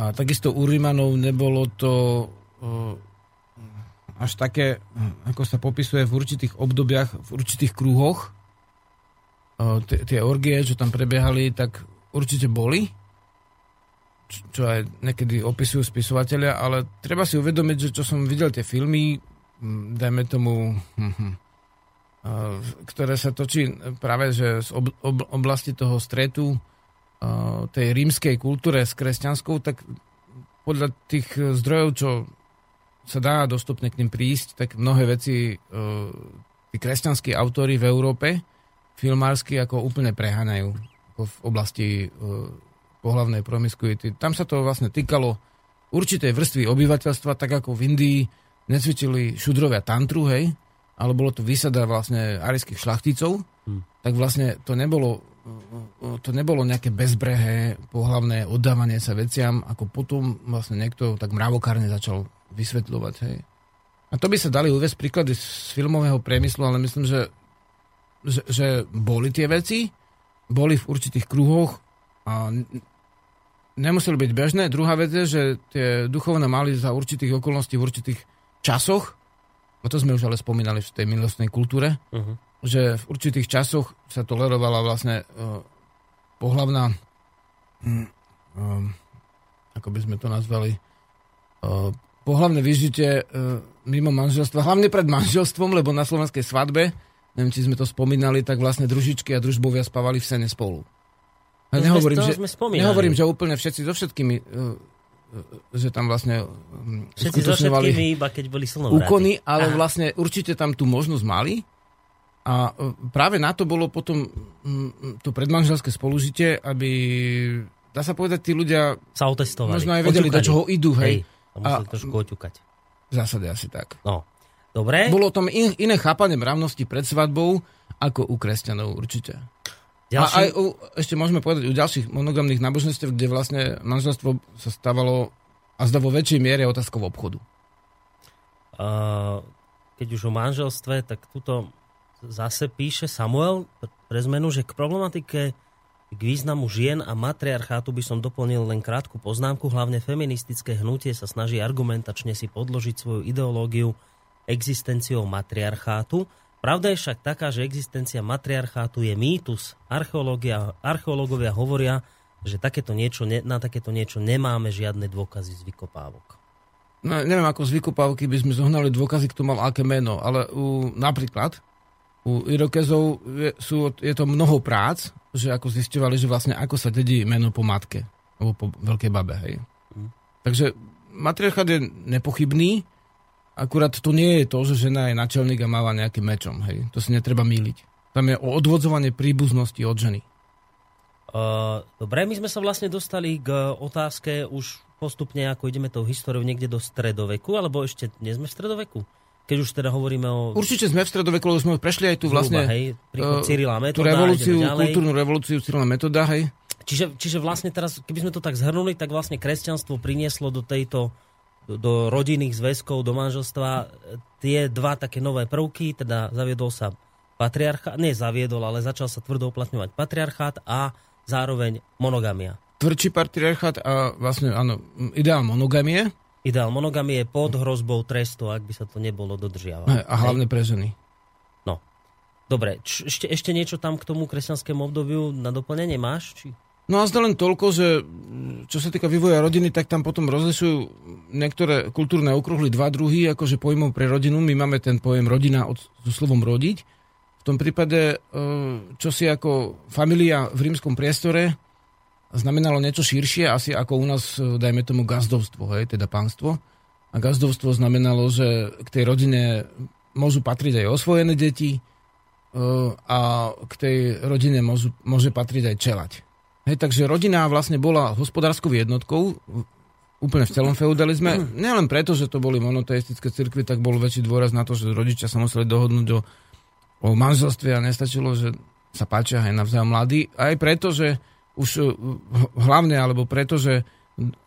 A takisto u Rimanov nebolo to uh, až také, ako sa popisuje v určitých obdobiach, v určitých krúhoch. Uh, tie- orgie, čo tam prebiehali, tak určite boli čo- aj niekedy opisujú spisovateľia, ale treba si uvedomiť, že čo som videl tie filmy, dajme tomu, a, ktoré sa točí práve že z ob, ob, oblasti toho stretu a, tej rímskej kultúre s kresťanskou, tak podľa tých zdrojov, čo sa dá dostupne k nim prísť, tak mnohé veci e, tí kresťanskí autory v Európe filmársky ako úplne preháňajú ako v oblasti e, pohlavnej promiskuity. Tam sa to vlastne týkalo určitej vrstvy obyvateľstva, tak ako v Indii necvičili šudrovia tantru, hej, ale bolo to vysada vlastne arijských šlachticov, Hm. tak vlastne to nebolo, to nebolo nejaké bezbrehé pohlavné oddávanie sa veciam, ako potom vlastne niekto tak mravokárne začal vysvetľovať, hej. A to by sa dali uvieť príklady z filmového priemyslu, ale myslím, že, že, že boli tie veci, boli v určitých kruhoch a nemuseli byť bežné. Druhá vec je, že tie duchovné mali za určitých okolností v určitých časoch, a to sme už ale spomínali v tej milostnej kultúre, Uh-huh. že v určitých časoch sa tolerovala vlastne uh, pohlavná um, ako by sme to nazvali uh, pohlavné vyžitie uh, mimo manželstva, hlavne pred manželstvom, lebo na slovenskej svadbe, neviem, či sme to spomínali, tak vlastne družičky a družbovia spávali v sene spolu. A sme- nehovorím, že, nehovorím, že úplne všetci so všetkými, uh, uh, že tam vlastne Všetci so všetkými, iba keď boli slnovráti. úkony, ale Aha. vlastne určite tam tú možnosť mali. A e, práve na to bolo potom to predmanželské spolužitie, aby, dá sa povedať, tí ľudia Sa otestovali. možno aj vedeli, do čoho idú, hej. A museli A- trošku oťukať. V zásade asi tak. No. Dobre. Bolo tam in, iné chápanie mravnosti pred svadbou, ako u kresťanov určite. Ďalší... A aj u, ešte môžeme povedať u ďalších monogamných náboženstiev, kde vlastne manželstvo sa stávalo a zda vo väčšej miere otázkou obchodu. Uh, keď už o manželstve, tak tuto zase píše Samuel pre zmenu, že k problematike k významu žien a matriarchátu by som doplnil len krátku poznámku. Hlavne feministické hnutie sa snaží argumentačne si podložiť svoju ideológiu existenciou matriarchátu. Pravda je však taká, že existencia matriarchátu je mýtus. Archeológovia hovoria, že takéto niečo, na takéto niečo nemáme žiadne dôkazy z vykopávok. No, neviem, ako z vykopávky by sme zohnali dôkazy, kto mal aké meno, ale u, napríklad u Irokezov je, sú, je to mnoho prác, že ako zistovali, že vlastne ako sa dedí meno po matke, alebo po veľkej babe, hej. Takže matriarchát je nepochybný, akurát to nie je to, že žena je načelník a máva nejakým mečom, hej. To si netreba míliť. Tam je o odvodzovanie príbuznosti od ženy. Uh, dobre, my sme sa vlastne dostali k otázke už postupne, ako ideme tou históriou niekde do stredoveku, alebo ešte nie sme v stredoveku? Keď už teda hovoríme o... Určite sme v stredoveku, lebo sme prešli aj tu vlastne Zhruba, hej, príchod eh, Cyrila a tú Metoda, revolúciu, kultúrnu revolúciu Cyrila Metoda, hej. Čiže, čiže vlastne teraz, keby sme to tak zhrnuli, tak vlastne kresťanstvo prinieslo do tejto do, do rodinných zväzkov, do manželstva e, tie dva také nové prvky, teda zaviedol sa patriarchát, nie zaviedol, ale začal sa tvrdo uplatňovať patriarchát a zároveň monogamia. tvrdší patriarchát a vlastne, áno, ideál monogamie. Ideál monogamie je pod hrozbou trestu, ak by sa to nebolo dodržiavať. A hlavne pre ženy. No. Dobre, č- ešte, ešte niečo tam k tomu kresťanskému obdobiu na doplnenie máš? Či... No a zda len toľko, že čo sa týka vývoja rodiny, tak tam potom rozlišujú niektoré kultúrne okruhly dva druhy, akože pojmov pre rodinu. My máme ten pojem rodina od, so slovom rodiť. V tom prípade, e, čo si ako familia v rímskom priestore znamenalo niečo širšie, asi ako u nás, e, dajme tomu, gazdovstvo, hej, teda pánstvo. A gazdovstvo znamenalo, že k tej rodine môžu patriť aj osvojené deti e, a k tej rodine môžu, môže patriť aj čelať. Hej, takže rodina vlastne bola hospodárskou jednotkou úplne v celom feudalizme. Nielen preto, že to boli monoteistické cirkvy, tak bol väčší dôraz na to, že rodičia sa museli dohodnúť o, o manželstve a nestačilo, že sa páčia aj navzájom mladí. Aj preto, že už uh, hlavne, alebo preto, že,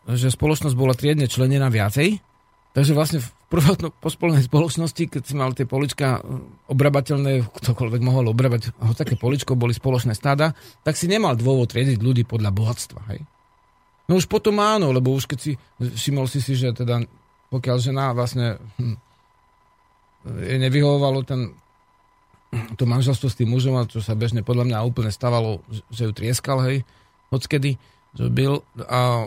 že spoločnosť bola triedne členená viacej, takže vlastne v prvotno pospolnej spoločnosti, keď si mal tie polička uh, obrabateľné, ktokoľvek mohol obrabať, ho také poličko boli spoločné stáda, tak si nemal dôvod triediť ľudí podľa bohatstva. Hej? No už potom áno, lebo už keď si všimol si že teda pokiaľ žena vlastne hm, nevyhovovalo ten to manželstvo s tým mužom, a čo sa bežne podľa mňa úplne stávalo, že- ju trieskal, hej, hockedy, že byl a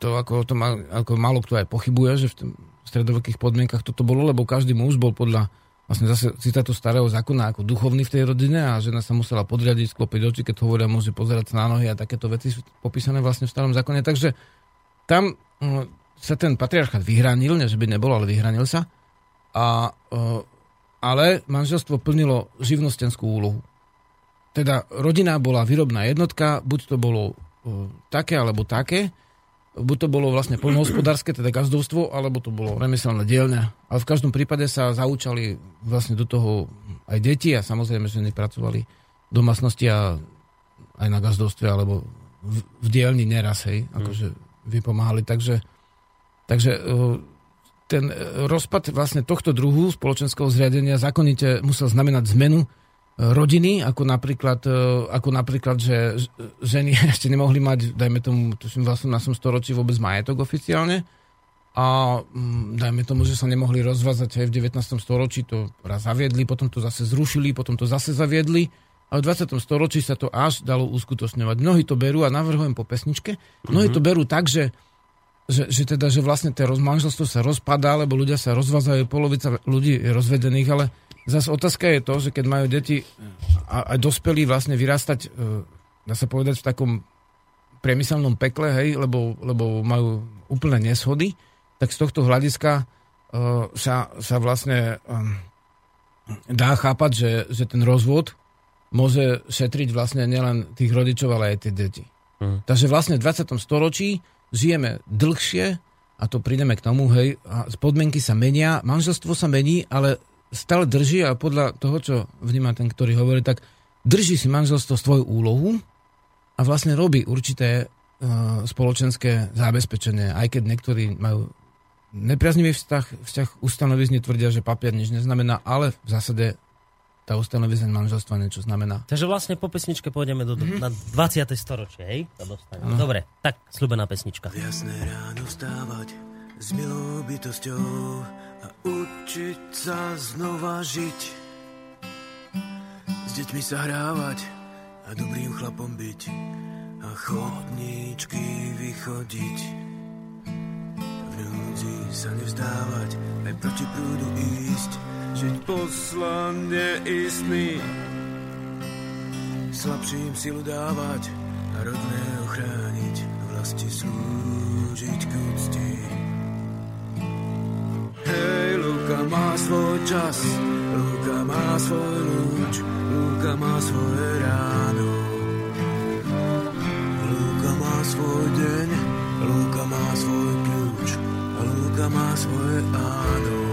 to ako, to ma, ako málo kto aj pochybuje, že v tým stredovekých podmienkach toto bolo, lebo každý muž bol podľa vlastne zase citátu starého zákona ako duchovný v tej rodine a žena sa musela podriadiť, sklopiť oči, keď hovoria muži pozerať sa na nohy a takéto veci sú popísané vlastne v starom zákone. Takže tam mm, sa ten patriarchát vyhranil, nie že by nebol, ale vyhranil sa. A, e, ale manželstvo plnilo živnostenskú úlohu. Teda rodina bola výrobná jednotka, buď to bolo e, také alebo také, buď to bolo vlastne poľnohospodárske, teda gazdovstvo, alebo to bolo remeselné dielňa. Ale v každom prípade sa zaučali vlastne do toho aj deti a samozrejme ženy pracovali v domácnosti a aj na gazdovstve, alebo v, v dielni neraz, hej, akože vypomáhali. Takže, takže e, ten e, rozpad vlastne tohto druhu spoločenského zriadenia zákonite musel znamenať zmenu e, rodiny, ako napríklad, e, ako napríklad, že ženy ešte nemohli mať, dajme tomu, tuším, v 18. storočí vôbec majetok oficiálne. A mm, dajme tomu, že sa nemohli rozvázať aj v 19. storočí, to raz zaviedli, potom to zase zrušili, potom to zase zaviedli. A v 20. storočí sa to až dalo uskutočňovať. Mnohí to berú, a navrhujem po pesničke, mnohí to berú tak, že že, že teda, že vlastne to manželstvo sa rozpadá, lebo ľudia sa rozvázajú, polovica ľudí je rozvedených, ale zase otázka je to, že keď majú deti a, a dospelí vlastne vyrastať, e, dá sa povedať, v takom priemyselnom pekle, hej, lebo, lebo majú úplné neshody, tak z tohto hľadiska uh, sa, sa vlastne um, dá chápať, že, že ten rozvod môže šetriť vlastne nielen tých rodičov, ale aj tie deti. Hm. Takže vlastne v 20. storočí žijeme dlhšie a to prídeme k tomu, hej, podmienky sa menia, manželstvo sa mení, ale stále drží a podľa toho, čo vníma ten, ktorý hovorí, tak drží si manželstvo svoju úlohu a vlastne robí určité uh, spoločenské zabezpečenie, aj keď niektorí majú nepriaznivý vzťah, vzťah ustanovizne tvrdia, že papier nič neznamená, ale v zásade tá ustanovizeň manželstva niečo znamená. Takže vlastne po pesničke pôjdeme do, Mhm. na 20. storočie, hej? Sa dostaneme. Dobre, tak slúbená pesnička. Jasné ráno vstávať s milou bytosťou a učiť sa znova žiť. S deťmi sa hrávať a dobrým chlapom byť a chodníčky vychodiť. V núdzi sa nevzdávať, aj proti prúdu ísť, žiť poslanie istný. Slabším silu dávať a rodné ochrániť, vlasti slúžiť k úcti. Hej, Luka má svoj čas, Luka má svoj lúč, Luka má svoje ráno. Luka má svoj deň, Luka má svoj kľúč Luka má svoje áno.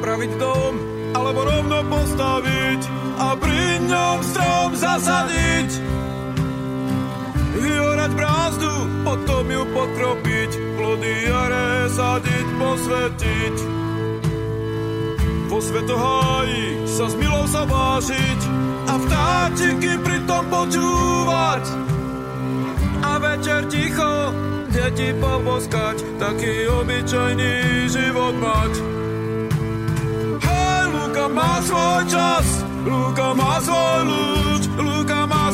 Opraviť dom, alebo rovno postaviť a pri ňom strom zasadiť. Vyorať brázdu, potom ju pokropiť, plody jare sadiť, posvetiť. Vo svetoháji sa s milou sa vážiť a vtáčiky pritom počúvať a večer ticho deti poboskať, taký obyčajný život mať. Hej, Luka má svoj čas, Luka má svoj ľud, Luka má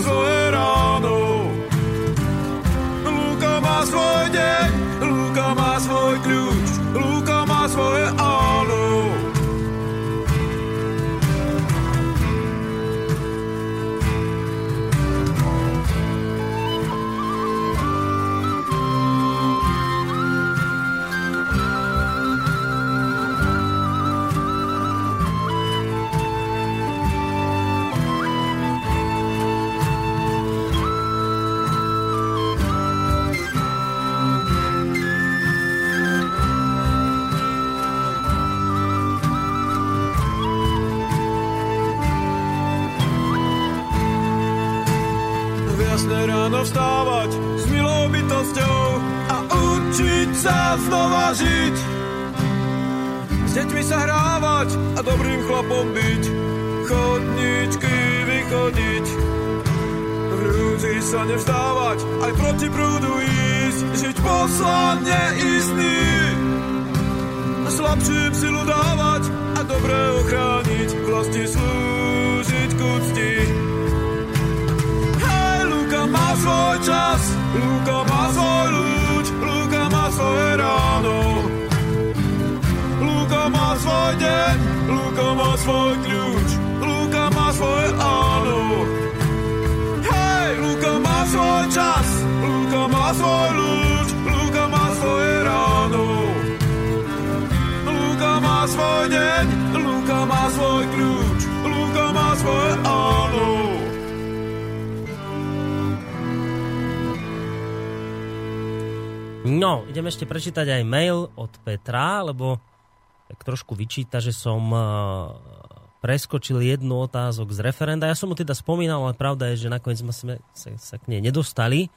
žiť. S deťmi sa hrávať a dobrým chlapom byť, chodničky vychodiť. V ľudí sa nevstávať, aj proti prúdu ísť, žiť poslane istný. Slabším silu dávať a dobre ochrániť, vlasti slúžiť k úcti. Hej, Luka má svoj čas, Luka má svoj ľud, svoj deň, Luka má svoj kľúč, Luka má svoje áno. Hej, Luka má svoj čas, Luka má svoj ľud, Luka má svoje ráno. Luka má svoj deň, Luka má svoj kľúč, Luka má svoje áno. No, idem ešte prečítať aj mail od Petra, lebo trošku vyčíta, že som eh, preskočil jednu otázok z referenda. Ja som mu teda spomínal, ale pravda je, že nakoniec sme sa, sa k nej nedostali.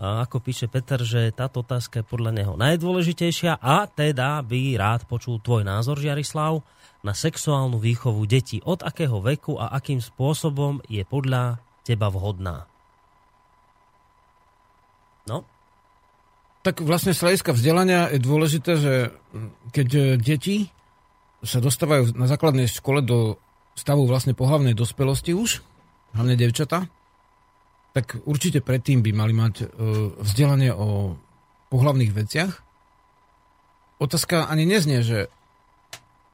A ako píše Peter, že táto otázka je podľa neho najdôležitejšia a teda by rád počul tvoj názor, Žiarislav, na sexuálnu výchovu detí. Od akého veku a akým spôsobom je podľa teba vhodná? No, Tak vlastne z hľadiska vzdelania je dôležité, že keď e, deti sa dostávajú na základnej škole do stavu vlastne pohlavnej dospelosti už, hlavne devčata, tak určite predtým by mali mať e, vzdelanie o pohlavných veciach. Otázka ani neznie, že,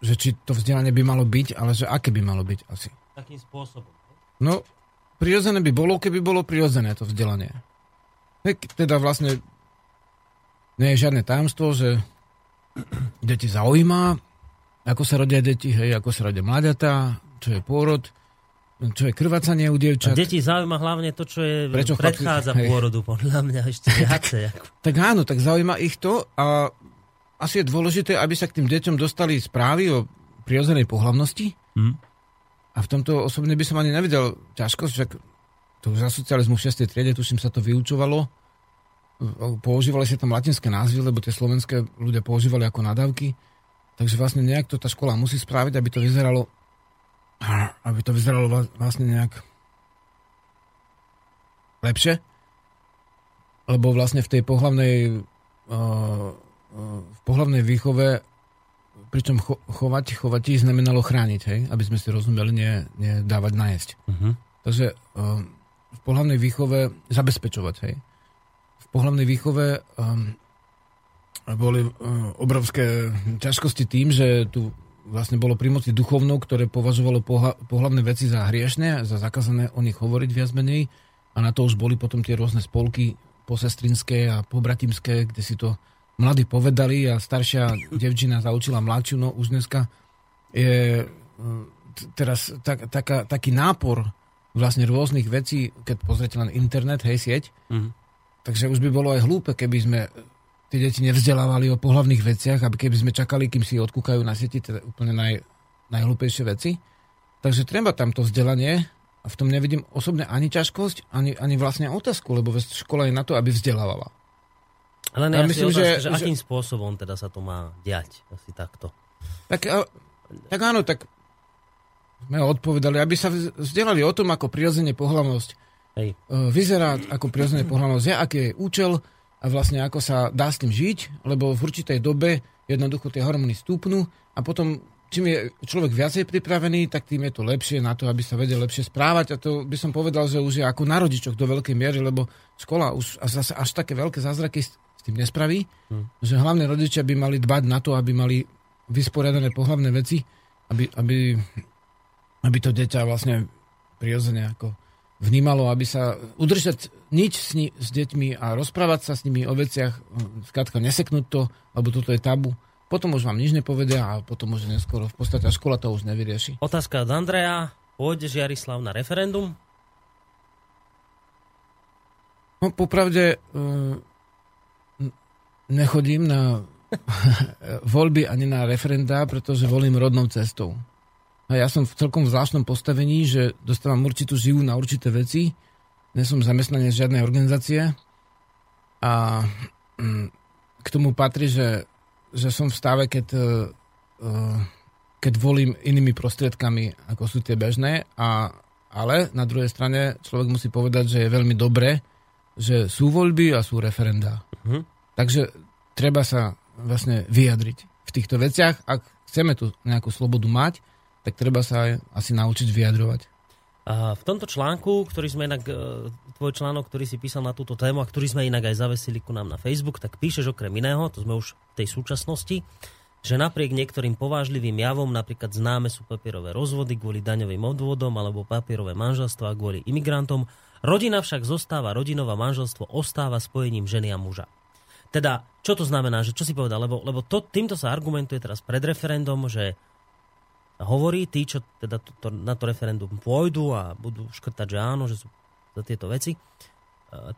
že či to vzdelanie by malo byť, ale že aké by malo byť asi. takým spôsobom. No, prirodzené by bolo, keby bolo prirodzené to vzdelanie. Teda vlastne nie je žiadne tajomstvo, že deti zaujíma, ako sa rodia deti, hej, ako sa rodia mladatá, čo je pôrod, čo je krvácanie u A dievčat. deti zaujíma hlavne to, čo je Prečo chlapci- predchádza hej. pôrodu, podľa mňa ešte viacej. ako- Tak áno, tak zaujíma ich to a asi je dôležité, aby sa k tým deťom dostali správy o prirodzenej pohlavnosti. Hm. A v tomto osobne by som ani nevidel ťažkosť, však to už za socializmu v 6. triede, tuším, sa to vyučovalo. Používali sa tam latinské názvy, lebo tie slovenské ľudia používali ako nadávky. Takže vlastne nejak to tá škola musí spraviť, aby to vyzeralo aby to vyzeralo vla- vlastne nejak lepšie. Lebo vlastne v tej pohlavnej uh, uh, v pohlavnej výchove pričom cho, chovať, chovať znamenalo chrániť, hej? aby sme si rozumeli, nie, nie dávať najesť. Mhm. Takže um, v pohlavnej výchove zabezpečovať, hej. V pohlavnej výchove um, boli um, obrovské ťažkosti tým, že tu vlastne bolo pri moci duchovnou, ktoré považovalo pohla, pohlavné veci za hriešne, za zakázané o nich hovoriť viac menej. A na to už boli potom tie rôzne spolky posestrinské a pobratimské, kde si to mladí povedali a staršia devčina zaučila mladšiu, no už dneska je t- teraz tak, taká, taký nápor vlastne rôznych vecí, keď pozrite len internet, hej, sieť, Mhm. takže už by bolo aj hlúpe, keby sme tie deti nevzdelávali o pohlavných veciach, aby keby sme čakali, kým si odkúkajú na sieti teda úplne naj, najhlúpejšie veci. Takže treba tam to vzdelanie a v tom nevidím osobne ani ťažkosť, ani, ani vlastne otázku, lebo škola je na to, aby vzdelávala. Len Ja myslím, otázka, že- že, že- akým spôsobom teda sa to má diať, asi takto. Tak, tak áno, tak sme odpovedali, aby sa vzdelali o tom, ako prirodzene pohľavnosť Hej. e, vyzerá, ako prirodzene pohľavnosť je, aký je účel a vlastne ako sa dá s tým žiť, lebo v určitej dobe jednoducho tie hormóny stúpnú a potom čím je človek viacej pripravený, tak tým je to lepšie na to, aby sa vedel lepšie správať a to by som povedal, že už je ako na rodičoch do veľkej miery, lebo škola už zase až také veľké zázraky s tým nespraví, hmm. že hlavne rodičia by mali dbať na to, aby mali vysporiadané pohlavné veci, aby, aby, aby to dieťa vlastne prirodzene ako vnímalo, aby sa udržať nič s, ni- s deťmi a rozprávať sa s nimi o veciach, skrátka neseknúť to, lebo toto je tabu. Potom už vám nič nepovedia a potom už neskoro v podstate škola to už nevyrieši. Otázka od Andreja. Pôjde Jarislav na referendum? No popravde uh, nechodím na voľby ani na referendá, pretože volím rodnou cestou. A ja som v celkom zvláštnom postavení, že dostávam určitú živu na určité veci. Nie som zamestnanec žiadnej organizácie. A mm, k tomu patrí, že, že som v stave, keď, uh, keď volím inými prostriedkami, ako sú tie bežné. A, ale na druhej strane človek musí povedať, že je veľmi dobré, že sú voľby a sú referendá. Mhm. Takže treba sa vlastne vyjadriť v týchto veciach. Ak chceme tu nejakú slobodu mať, tak treba sa aj asi naučiť vyjadrovať. V tomto článku, ktorý sme inak, e, tvoj článok, ktorý si písal na túto tému a ktorý sme inak aj zavesili ku nám na Facebook, tak píšeš okrem iného, to sme už v tej súčasnosti, že napriek niektorým povážlivým javom, napríklad známe sú papierové rozvody kvôli daňovým odvodom alebo papierové manželstva kvôli imigrantom, rodina však zostáva, rodinová manželstvo ostáva spojením ženy a muža. Teda, čo to znamená, že čo si povedal? Lebo, lebo to, týmto sa argumentuje teraz pred referendum, že hovorí tí, čo teda to, to, na to referendum pôjdu a budú škrtať, že áno, že sú za tieto veci, e,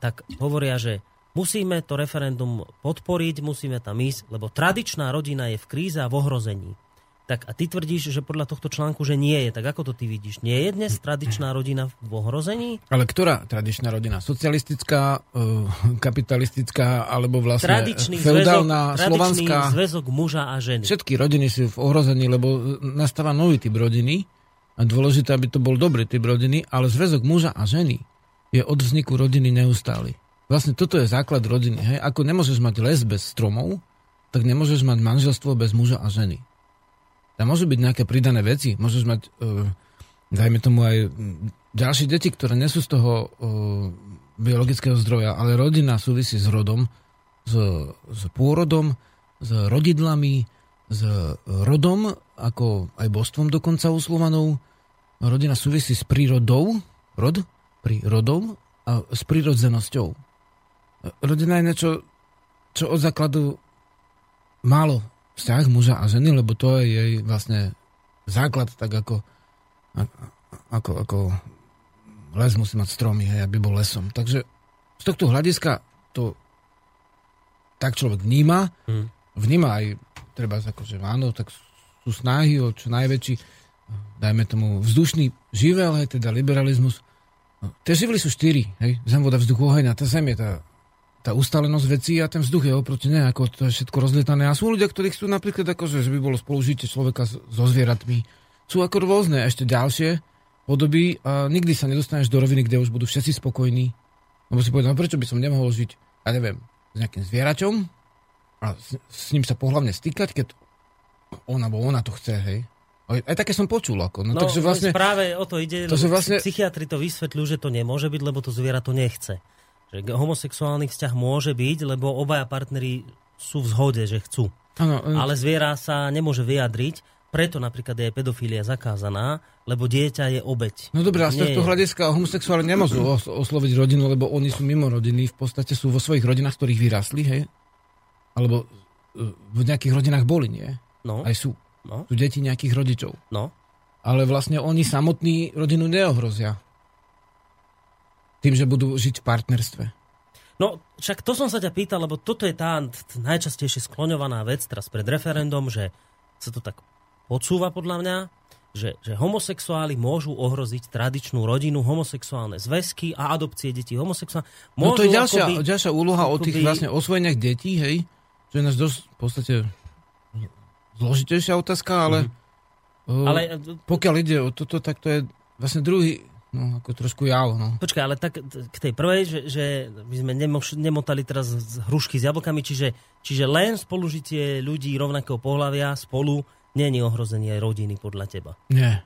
tak hovoria, že musíme to referendum podporiť, musíme tam ísť, lebo tradičná rodina je v kríze a v ohrození. Tak a ty tvrdíš, že podľa tohto článku, že nie je. Tak ako to ty vidíš? Nie je dnes tradičná rodina v ohrození? Ale ktorá tradičná rodina? Socialistická, uh, kapitalistická, alebo vlastne Tradičný feudálna, zväzok, slovanská? tradičný zväzok muža a ženy. Všetky rodiny sú v ohrození, lebo nastáva nový typ rodiny a dôležité, aby to bol dobrý typ rodiny, ale zväzok muža a ženy je od vzniku rodiny neustály. Vlastne toto je základ rodiny. Hej? Ako nemôžeš mať les bez stromov, tak nemôžeš mať manželstvo bez muža a ženy. Tam môžu byť nejaké pridané veci. Môžeš mať, uh, dajme tomu aj ďalšie deti, ktoré nesú z toho uh, biologického zdroja, ale rodina súvisí s rodom, s, s pôrodom, s rodidlami, s rodom, ako aj božstvom dokonca u. Rodina súvisí s prírodou, rod, prírodou a s prírodzenosťou. Rodina je niečo, čo od základu málo vzťah muža a ženy, lebo to je jej vlastne základ, tak ako, ako, ako les musí mať stromy, hej, aby bol lesom. Takže z tohto hľadiska to tak človek vníma, Hmm. vníma aj treba akože áno, tak sú snahy o čo najväčší, dajme tomu vzdušný živel, hej, teda liberalizmus. No, tie živly sú štyri, hej, zem, voda, vzduch, oheň a tá zem je tá tá ustálenosť vecí a ten vzduch je oproti ne, ako to je všetko rozlietané. A sú ľudia, ktorí chcú napríklad akože, že by bolo spolužitie človeka so zvieratmi. Sú ako rôzne ešte ďalšie podoby a nikdy sa nedostaneš do roviny, kde už budú všetci spokojní. Lebo si povedal, no prečo by som nemohol žiť, ja neviem, s nejakým zvieraťom a s, s ním sa pohľavne stýkať, keď on alebo ona to chce, hej. Aj, také som počul. Ako. No, No, takže vlastne, práve o to ide, to vlastne- psychiatri to vysvetľujú, že to nemôže byť, lebo to zviera to nechce. Že homosexuálny vzťah môže byť, lebo obaja partneri sú v zhode, že chcú. áno, Ale zviera sa nemôže vyjadriť, preto napríklad je pedofília zakázaná, lebo dieťa je obeď. No dobré, a z tohto hľadiska homosexuáli nemôžu os- osloviť rodinu, lebo oni sú mimo rodiny, v podstate sú vo svojich rodinách, ktorých vyrastli, hej? Alebo e, v nejakých rodinách boli, nie? No, Aj sú. no, Sú deti nejakých rodičov. no. Ale vlastne oni samotní rodinu neohrozia. Tým, že budú žiť v partnerstve. No, však to som sa ťa pýtal, lebo toto je tá najčastejšie skloňovaná vec teraz pred referendum, že sa to tak podsúva podľa mňa, že, že homosexuáli môžu ohroziť tradičnú rodinu, homosexuálne zväzky a adopcie detí homosexuálne. No to je ďalšia, akoby- ďalšia úloha o tých akoby- vlastne osvojeniach detí, hej? Čo je nás dosť v podstate zložitejšia otázka, ale Mhm. Ale Pokiaľ ide o toto, tak to je vlastne druhý, no ako trošku jav. No. počkaj, ale tak k tej prvej, že, že my sme nemoš, nemotali teraz z hrušky s jablkami, čiže, čiže len spolužitie ľudí rovnakého pohľavia spolu není ohrozenie aj rodiny podľa teba. Nie.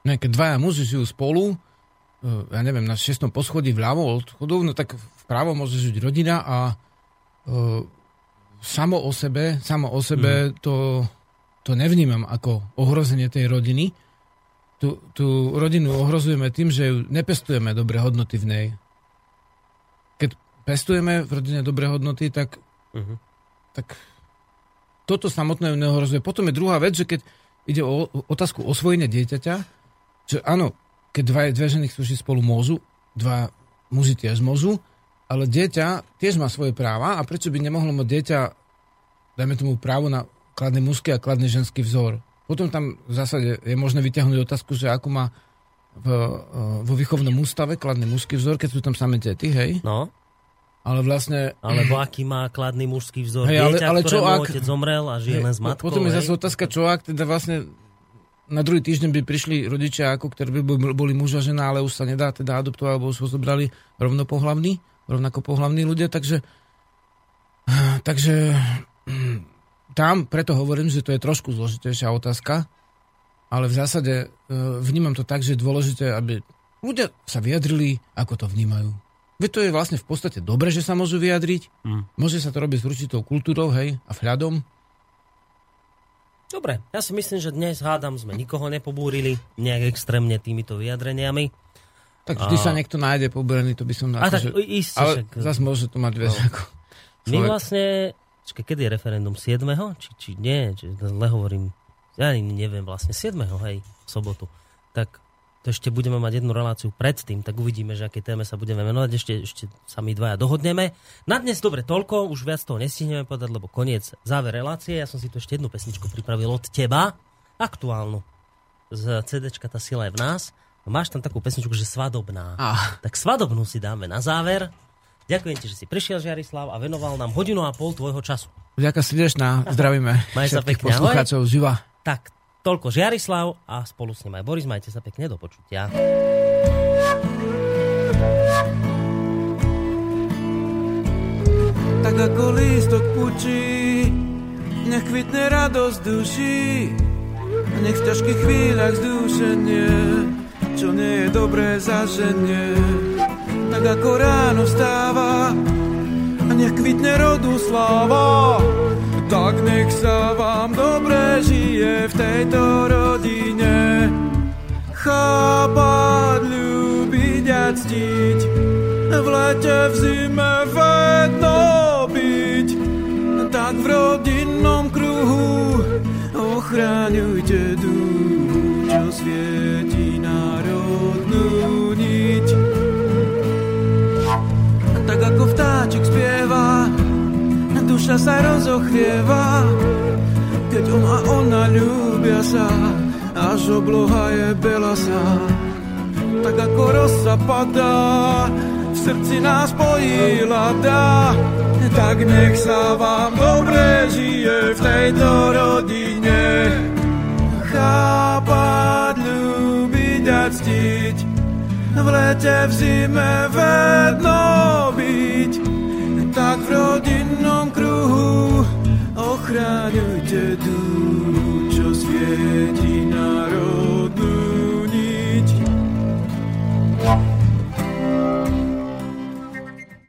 Nie, keď dvaja muži žijú spolu, eh, ja neviem, na šiestom poschodí vľavo od chodu, no tak vpravo môže žiť rodina a uh, samo o sebe, samo o sebe mm. to, to nevnímam ako ohrozenie tej rodiny. Tú, tú rodinu ohrozujeme tým, že ju nepestujeme dobré hodnoty v nej. Keď pestujeme v rodine dobré hodnoty, tak, Mhm. tak toto samotné ju neohrozuje. Potom je druhá vec, že keď ide o o otázku osvojenia dieťaťa, že áno, keď dva, dve ženy chcú žiť spolu môžu, dva muži tiež môžu, ale dieťa tiež má svoje práva a prečo by nemohlo mať dieťa, dajme tomu právo na kladný mužský a kladný ženský vzor. Potom tam v zásade je možné vyťahnuť otázku, že ako má v, e, vo výchovnom ústave kladný mužský vzor, keď sú tam samé deti, hej? No, Ale vlastne... alebo aký má kladný mužský vzor Hej, ale- dieťa, ale čo ak- otec zomrel a žije hej, len s matkou. potom je hej? zase otázka, čo ak teda vlastne na druhý týždeň by prišli rodičia, ako ktorí by boli- muž a žena, ale už sa nedá teda adoptovať, alebo už ho zobrali rovnopohlavní, rovnako pohlavní ľudia, takže takže tam preto hovorím, že to je trošku zložitejšia otázka, ale v zásade e, vnímam to tak, že je dôležité, aby ľudia sa vyjadrili, ako to vnímajú. Veď to je vlastne v podstate dobre, že sa môžu vyjadriť. Mm. Môže sa to robiť s určitou kultúrou, hej, a vhľadom. Dobre, ja si myslím, že dnes hádam sme nikoho nepobúrili nejak extrémne týmito vyjadreniami. Tak vždy A- sa niekto nájde pobrený, to by som... A tak akože- isté, ale však... zase môže to mať viac No. ako... My vlastne, čakaj, kedy je referendum? 7. Či, či nie? Či, zle hovorím. Ja ani neviem vlastne. 7. hej, v sobotu. Tak to ešte budeme mať jednu reláciu predtým, tak uvidíme, že aké téme sa budeme venovať. Ešte, ešte sa my dvaja dohodneme. Na dnes dobre toľko, už viac toho nestihneme povedať, lebo koniec záver relácie. Ja som si tu ešte jednu pesničku pripravil od teba, aktuálnu. Z CDčka Tá sila je v nás. Máš tam takú pesničku, že svadobná. Á, Tak svadobnú si dáme na záver. Ďakujem ti, že si prišiel, Žiarislav, a venoval nám hodinu a pol tvojho času. vďaka srdečná, zdravíme Maj sa všetkých pekne, ahoj. poslucháčov živa. Tak, toľko Žiarislav a spolu s ním aj Boris. Majte sa pekne, do počutia. Tak ako lístok pučí, nech kvitne radosť duší. A nech v ťažkých chvíľach zdúšenie, čo nie je dobré zaženie. Tak ako ráno vstáva, a nech kvitne rodu sláva. Tak nech sa vám dobre žije v tejto rodine. Chápať, ľúbiť a ctiť, v lete, v zime vedno byť. Tak v rodinnom kruhu ochráňujte duch, čo svieti ako vtáčik spieva, duša sa rozochvieva, keď on a ona ľúbia sa, až obloha je belasa. Tak ako rosa padá, v srdci nás pojí lada, tak nech sa vám dobre žije v tejto rodine. Chápať, ľúbiť a ctiť, v lete, v zime vedno byť, tak v rodinnom kruhu ochraňujte duch, čo svieti národnú.